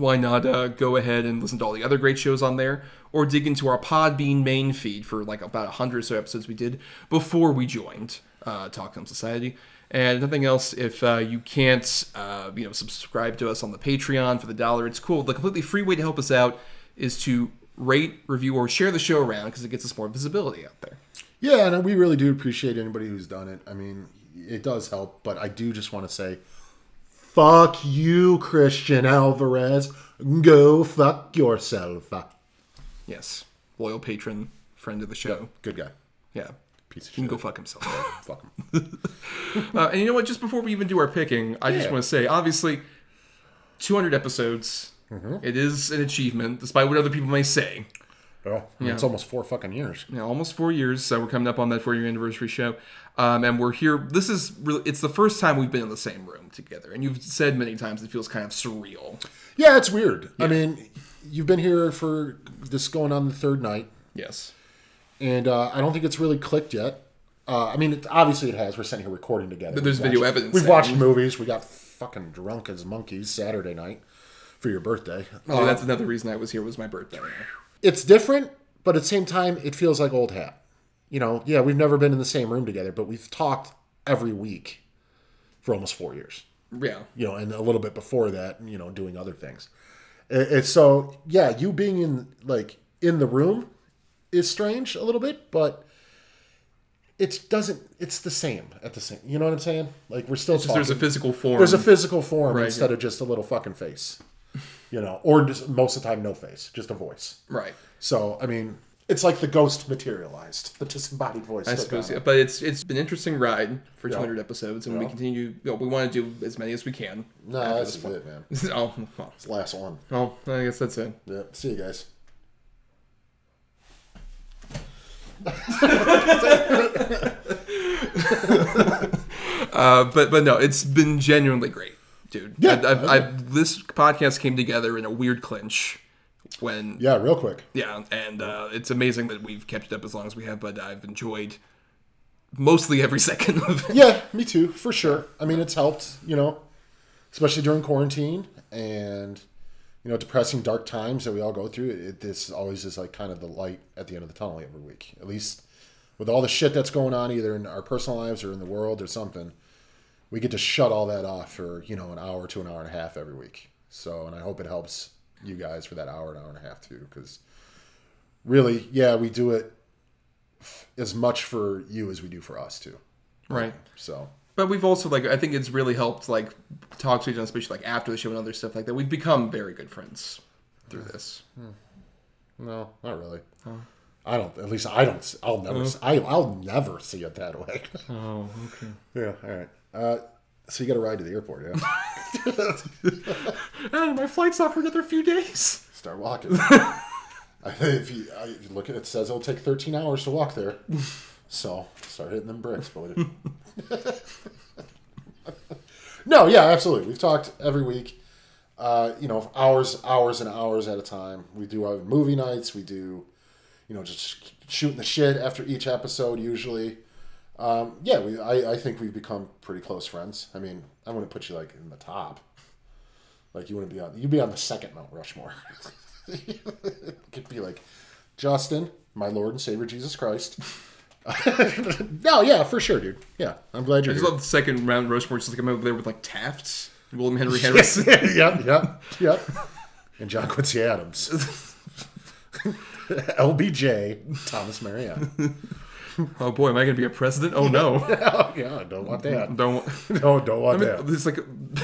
why not uh, go ahead and listen to all the other great shows on there, or dig into our Podbean main feed for like about a hundred or so episodes we did before we joined uh, Talk Society. And nothing else. If uh, you can't, uh, you know, subscribe to us on the Patreon for the dollar, it's cool. The completely free way to help us out is to rate, review, or share the show around because it gets us more visibility out there. Yeah, and we really do appreciate anybody who's done it. I mean, it does help, but I do just want to say, fuck you, Christian Alvarez. Go fuck yourself. Yes, loyal patron, friend of the show. Good guy. Yeah, Piece of he can shit. go fuck himself. Fuck him. uh, and you know what? Just before we even do our picking, I just Yeah. want to say, obviously, 200 episodes. it is an achievement, despite what other people may say. Oh, it's almost four fucking years. Know, almost four years. So we're coming up on that four-year anniversary show, um, and we're here. This is really. It's the first time we've been in the same room together, and you've said many times it feels kind of surreal. Yeah, it's weird. I mean, you've been here for this going on the third night, Yes. and uh, I don't think it's really clicked yet. Uh, I mean, it, obviously it has. We're sitting here recording together. But there's We've video watched- evidence We've watched movies. We got fucking drunk as monkeys Saturday night for your birthday. Oh, Uh, that's another reason I was here. Was my birthday. It's different, but at the same time, it feels like old hat. You know, yeah, we've never been in the same room together, but we've talked every week for almost four years. Yeah. You know, and a little bit before that, you know, doing other things. It's so yeah, you being in like in the room is strange a little bit, but it doesn't. It's the same at the same. You know what I'm saying? Like we're still Just there's a physical form. There's a physical form Right, instead yeah. of just a little fucking face. You know, or just, most of the time no face, just a voice. right. So I mean, it's like the ghost materialized, the disembodied voice. I suppose, yeah. it. But it's it's been an interesting ride for Yeah. 200 episodes, and we continue. You know, we want to do as many as we can. No, that's point. it, man. oh, well, It's the last one. well, I guess that's it. Yeah. See you guys. Uh, but but no, it's been genuinely great, dude. Yeah, I've, I've, I I've, this podcast came together in a weird clinch when Yeah, real quick. yeah, and uh, it's amazing that we've kept it up as long as we have. But I've enjoyed mostly every second of it. Yeah, me too, for sure. I mean, it's helped, you know, especially during quarantine and you know depressing dark times that we all go through. It, this always is like kind of the light at the end of the tunnel every week. At least with all the shit that's going on, either in our personal lives or in the world or something, we get to shut all that off for you know an hour to an hour and a half every week. So, and I hope it helps you guys for that hour, an hour and a half too, because really, yeah, we do it f- as much for you as we do for us too. Right. So. But we've also like I think it's really helped like talk to each other, especially like after the show and other stuff like that. We've become very good friends through this. Hmm. No, not really. I don't. At least I don't. I'll never. Uh-huh. I, I'll never see it that way. Oh, okay. yeah. All right. Uh, so you got to ride to the airport. Yeah. And my flight's not for another few days. Start walking. I, if you, I, you look at it, it says it'll take 13 hours to walk there. So start hitting them bricks, buddy. no, yeah, absolutely. We've talked every week. Uh, you know, hours, hours, and hours at a time. We do our movie nights. We do, you know, just shooting the shit after each episode. Usually, um, yeah. We, I, I think we've become pretty close friends. I mean, I wouldn't put you like in the top. Like you wouldn't be on. You'd be on the second Mount Rushmore. Could be like Justin, my Lord and Savior Jesus Christ. no, yeah, for sure, dude. Yeah, I'm glad you're just here. love the second round Rushmore. It's just like I'm over there with like Taft, William Henry Harrison. yep, yep, yep. And John Quincy Adams. LBJ, Thomas Marianne. oh boy, am I going to be a president? Oh no, Oh, yeah, don't want that. don't. No, don't want I mean, that. it's like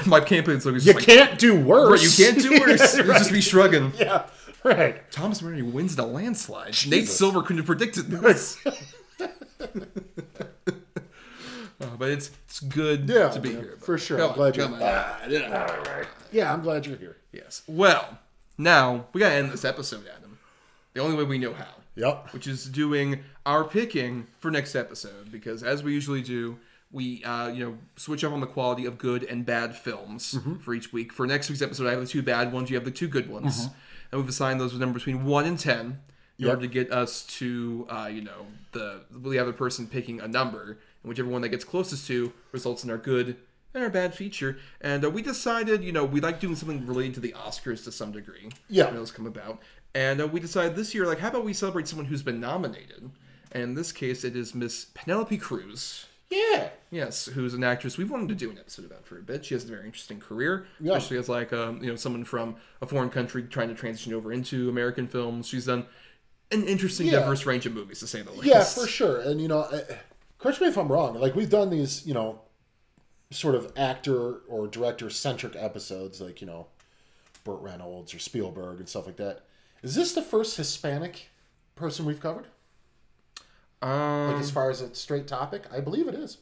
my campaign slogan is You like, can't do worse. Right, you can't do worse. Yeah, You just be shrugging. yeah, right. Thomas Murray wins in a landslide. Nate Silver couldn't have predicted this. Uh, but it's it's good Yeah, to be man, here. for sure. I'm glad you're- here. Ah, yeah. Yeah, I'm glad you're here. Yes. Well, now we gotta end this episode, Adam. The only way we know how. Yep. Which is doing our picking for next episode, because as we usually do, we uh, you know switch up on the quality of good and bad films Mm-hmm. for each week. For next week's episode, I have the two bad ones. You have the two good ones, Mm-hmm. and we've assigned those with number between one and ten in Yep. order to get us to uh, you know the the other person picking a number, and whichever one that gets closest to results in our good and our bad feature. And uh, we decided, you know, we like doing something related to the Oscars to some degree. Yeah. when those come about. And uh, we decided this year, like, how about we celebrate someone who's been nominated? And in this case, it is Miss Penelope Cruz. Yeah. Yes, who's an actress we've wanted to do an episode about for a bit. She has a very interesting career, Yeah. especially as like um, you know someone from a foreign country trying to transition over into American films. She's done an interesting, Yeah. diverse range of movies, to say the least. Yeah, for sure. And you know, correct me if I'm wrong. Like we've done these, you know, sort of actor or director centric episodes, like you know, Burt Reynolds or Spielberg and stuff like that. Is this the first Hispanic person we've covered? Um, Like as far as a straight topic, I believe it is.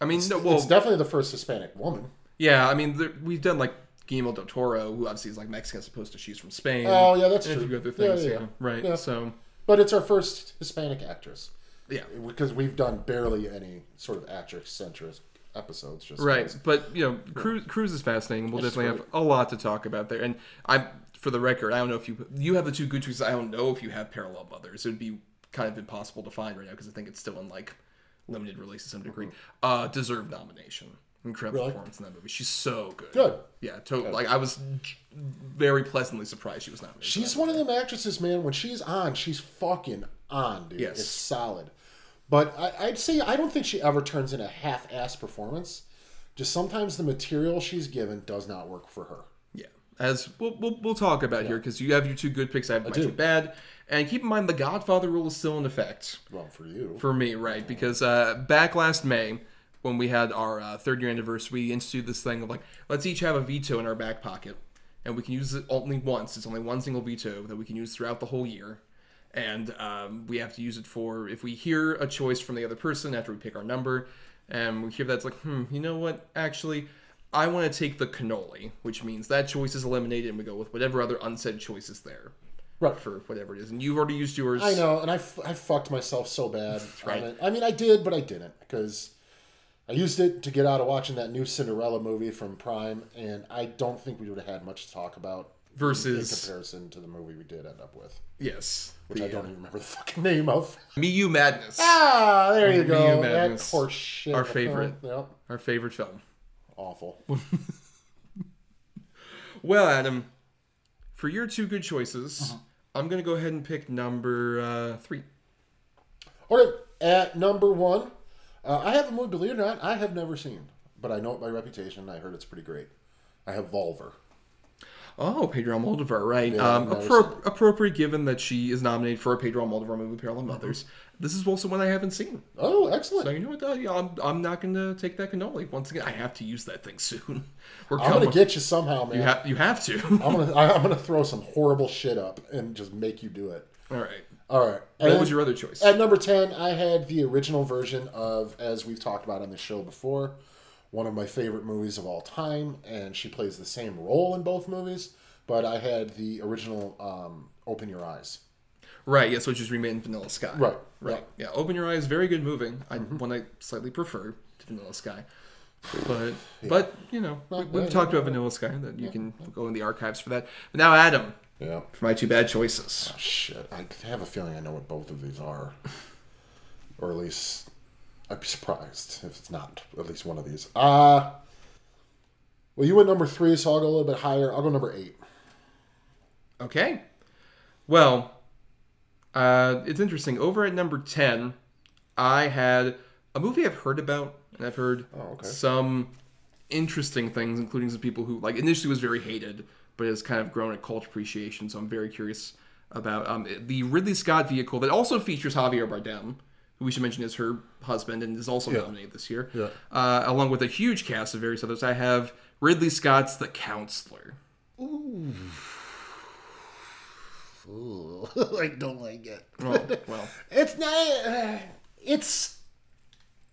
I mean, no, well, it's definitely the first Hispanic woman. yeah, I mean, there, we've done like Guillermo del Toro, who obviously is like Mexican as opposed to she's from Spain. Oh, yeah, that's and true. A few other Yeah, things, yeah, yeah, yeah. right. Yeah. So, But it's our first Hispanic actress yeah, because we've done barely any sort of actress centric episodes. Just Right, because- but you know, Cruz, Cruz is fascinating. We'll definitely have a lot to talk about there. And I'm, for the record, I don't know if you you have the two good choices. I don't know if you have Parallel Mothers. It would be kind of impossible to find right now because I think it's still in like limited release to some degree. Uh, deserved nomination. Incredible Really? performance in that movie. She's so good. Good. Yeah, totally. Like I was very pleasantly surprised she was nominated. She's one of them actresses, man. When she's on, she's fucking on, dude. Yes. It's solid. But I, I'd say I don't think she ever turns in a half-ass performance. Just sometimes the material she's given does not work for her. Yeah, as we'll we'll, we'll talk about here because you have your two good picks. I have my do. two bad. And keep in mind, the Godfather rule is still in effect. Well, for you. for me, right? Because uh, back last May, when we had our uh, third year anniversary, we instituted this thing of like, let's each have a veto in our back pocket, and we can use it only once. It's only one single veto that we can use throughout the whole year, and um, we have to use it for if we hear a choice from the other person after we pick our number, and we hear that's like, hmm, you know what? Actually, I want to take the cannoli, which means that choice is eliminated, and we go with whatever other unsaid choice is there. Right. For whatever it is, and you've already used yours. I know, and I, f- I fucked myself so bad. right. it. I mean, I did, but I didn't because I used it to get out of watching that new Cinderella movie from Prime, and I don't think we would have had much to talk about versus in comparison to the movie we did end up with, yes, which the, I don't uh, even remember the fucking name of. Miyu Madness, Ah, there you Miyu go. That Madness. horse shit. Our favorite. Yep. our favorite film. Awful. Well, Adam, for your two good choices, Uh-huh. I'm gonna go ahead and pick number uh, three. Okay, at number one, uh, I have a movie. Believe it or not, I have never seen, but I know it by reputation. I heard it's pretty great. I have Volver. Oh, Pedro Almodovar, right? Yeah, um, appro- appropriate given that she is nominated for a Pedro Almodovar movie, Parallel Mothers. This is also one I haven't seen. Oh, excellent. So you know what? Uh, yeah, I'm, I'm not going to take that cannoli. Once again, I have to use that thing soon. We're I'm gonna get you somehow, man. you, ha- you have to. I'm gonna I- I'm gonna throw some horrible shit up and just make you do it. All right. All right. What And was your other choice? At number ten, I had the original version of, as we've talked about on the show before, one of my favorite movies of all time, and she plays the same role in both movies. But I had the original um, "Open Your Eyes." Right, yes, which is remade in Vanilla Sky. Right, right. Yeah, Open Your Eyes, very good movie. I one I slightly prefer to Vanilla Sky. But but you know, we, we've yeah, talked about Vanilla Sky that you can go in the archives for that. But now Adam, Yeah. for my two bad choices. Shit, I have a feeling I know what both of these are, or at least I'd be surprised if it's not at least one of these. Uh well, you went number three, so I'll go a little bit higher. I'll go number eight. Okay. Well, uh, it's interesting. Over at number 10, I had a movie I've heard about, and I've heard Oh, okay. some interesting things, including some people who, like, initially was very hated, but has kind of grown a cult appreciation. So I'm very curious about um, the Ridley Scott vehicle that also features Javier Bardem, we should mention is her husband and is also nominated this year, Yeah. uh, along with a huge cast of various others. I have Ridley Scott's The Counselor. Ooh, I don't like it. Oh, well. It's not. it's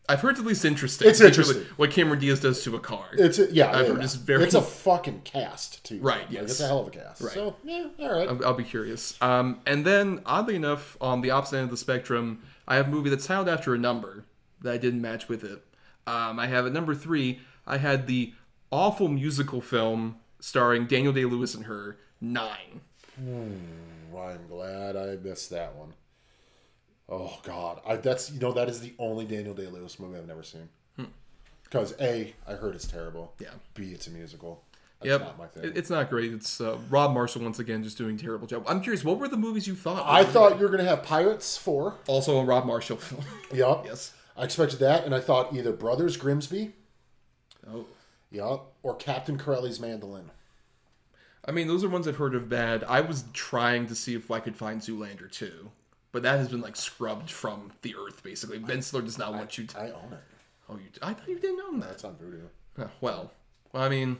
I've heard it's at least interesting. It's interesting. What Cameron Diaz does to a car. it's a, yeah. I've yeah, heard yeah. it's very- It's a fucking cast too. Right, Like, it's a hell of a cast. Right. So yeah, all right. I'll, I'll be curious. Um, and then, oddly enough, on the opposite end of the spectrum, I have a movie that's titled after a number that I didn't match with it. Um, I have at number three, I had the awful musical film starring Daniel Day Lewis and her, Nine. Well, I'm glad I missed that one. Oh God, I, that's you know that is the only Daniel Day Lewis movie I've never seen. Because a, I heard it's terrible. Yeah. B, it's a musical. That's Yep. not my thing. It's not great. It's uh, Rob Marshall once again just doing a terrible job. I'm curious, what were the movies you thought? I thought you were gonna have Pirates four. also a Rob Marshall film. Yup. yes. I expected that, and I thought either Brothers Grimsby. Oh. Yup. Or Captain Corelli's Mandolin. I mean, those are ones I've heard of bad. I was trying to see if I could find Zoolander 2, but that has been like scrubbed from the earth basically. Ben Stiller does not want you to. I own it. Oh, you? I thought you didn't own that. That's on Vudu. Oh, well, well, I mean,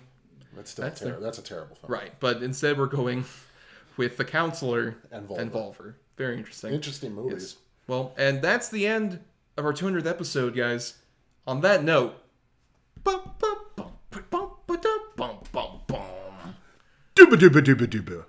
That's still That's ter- the- that's a terrible film. right. But instead, we're going with the counselor And Volver. Volver. Very interesting. Interesting movies. Yes. Well, and that's the end of our 200th episode, guys. On that note, bum, bum, bum, bum, bum, bum, bum, bum. Dooba dooba dooba dooba.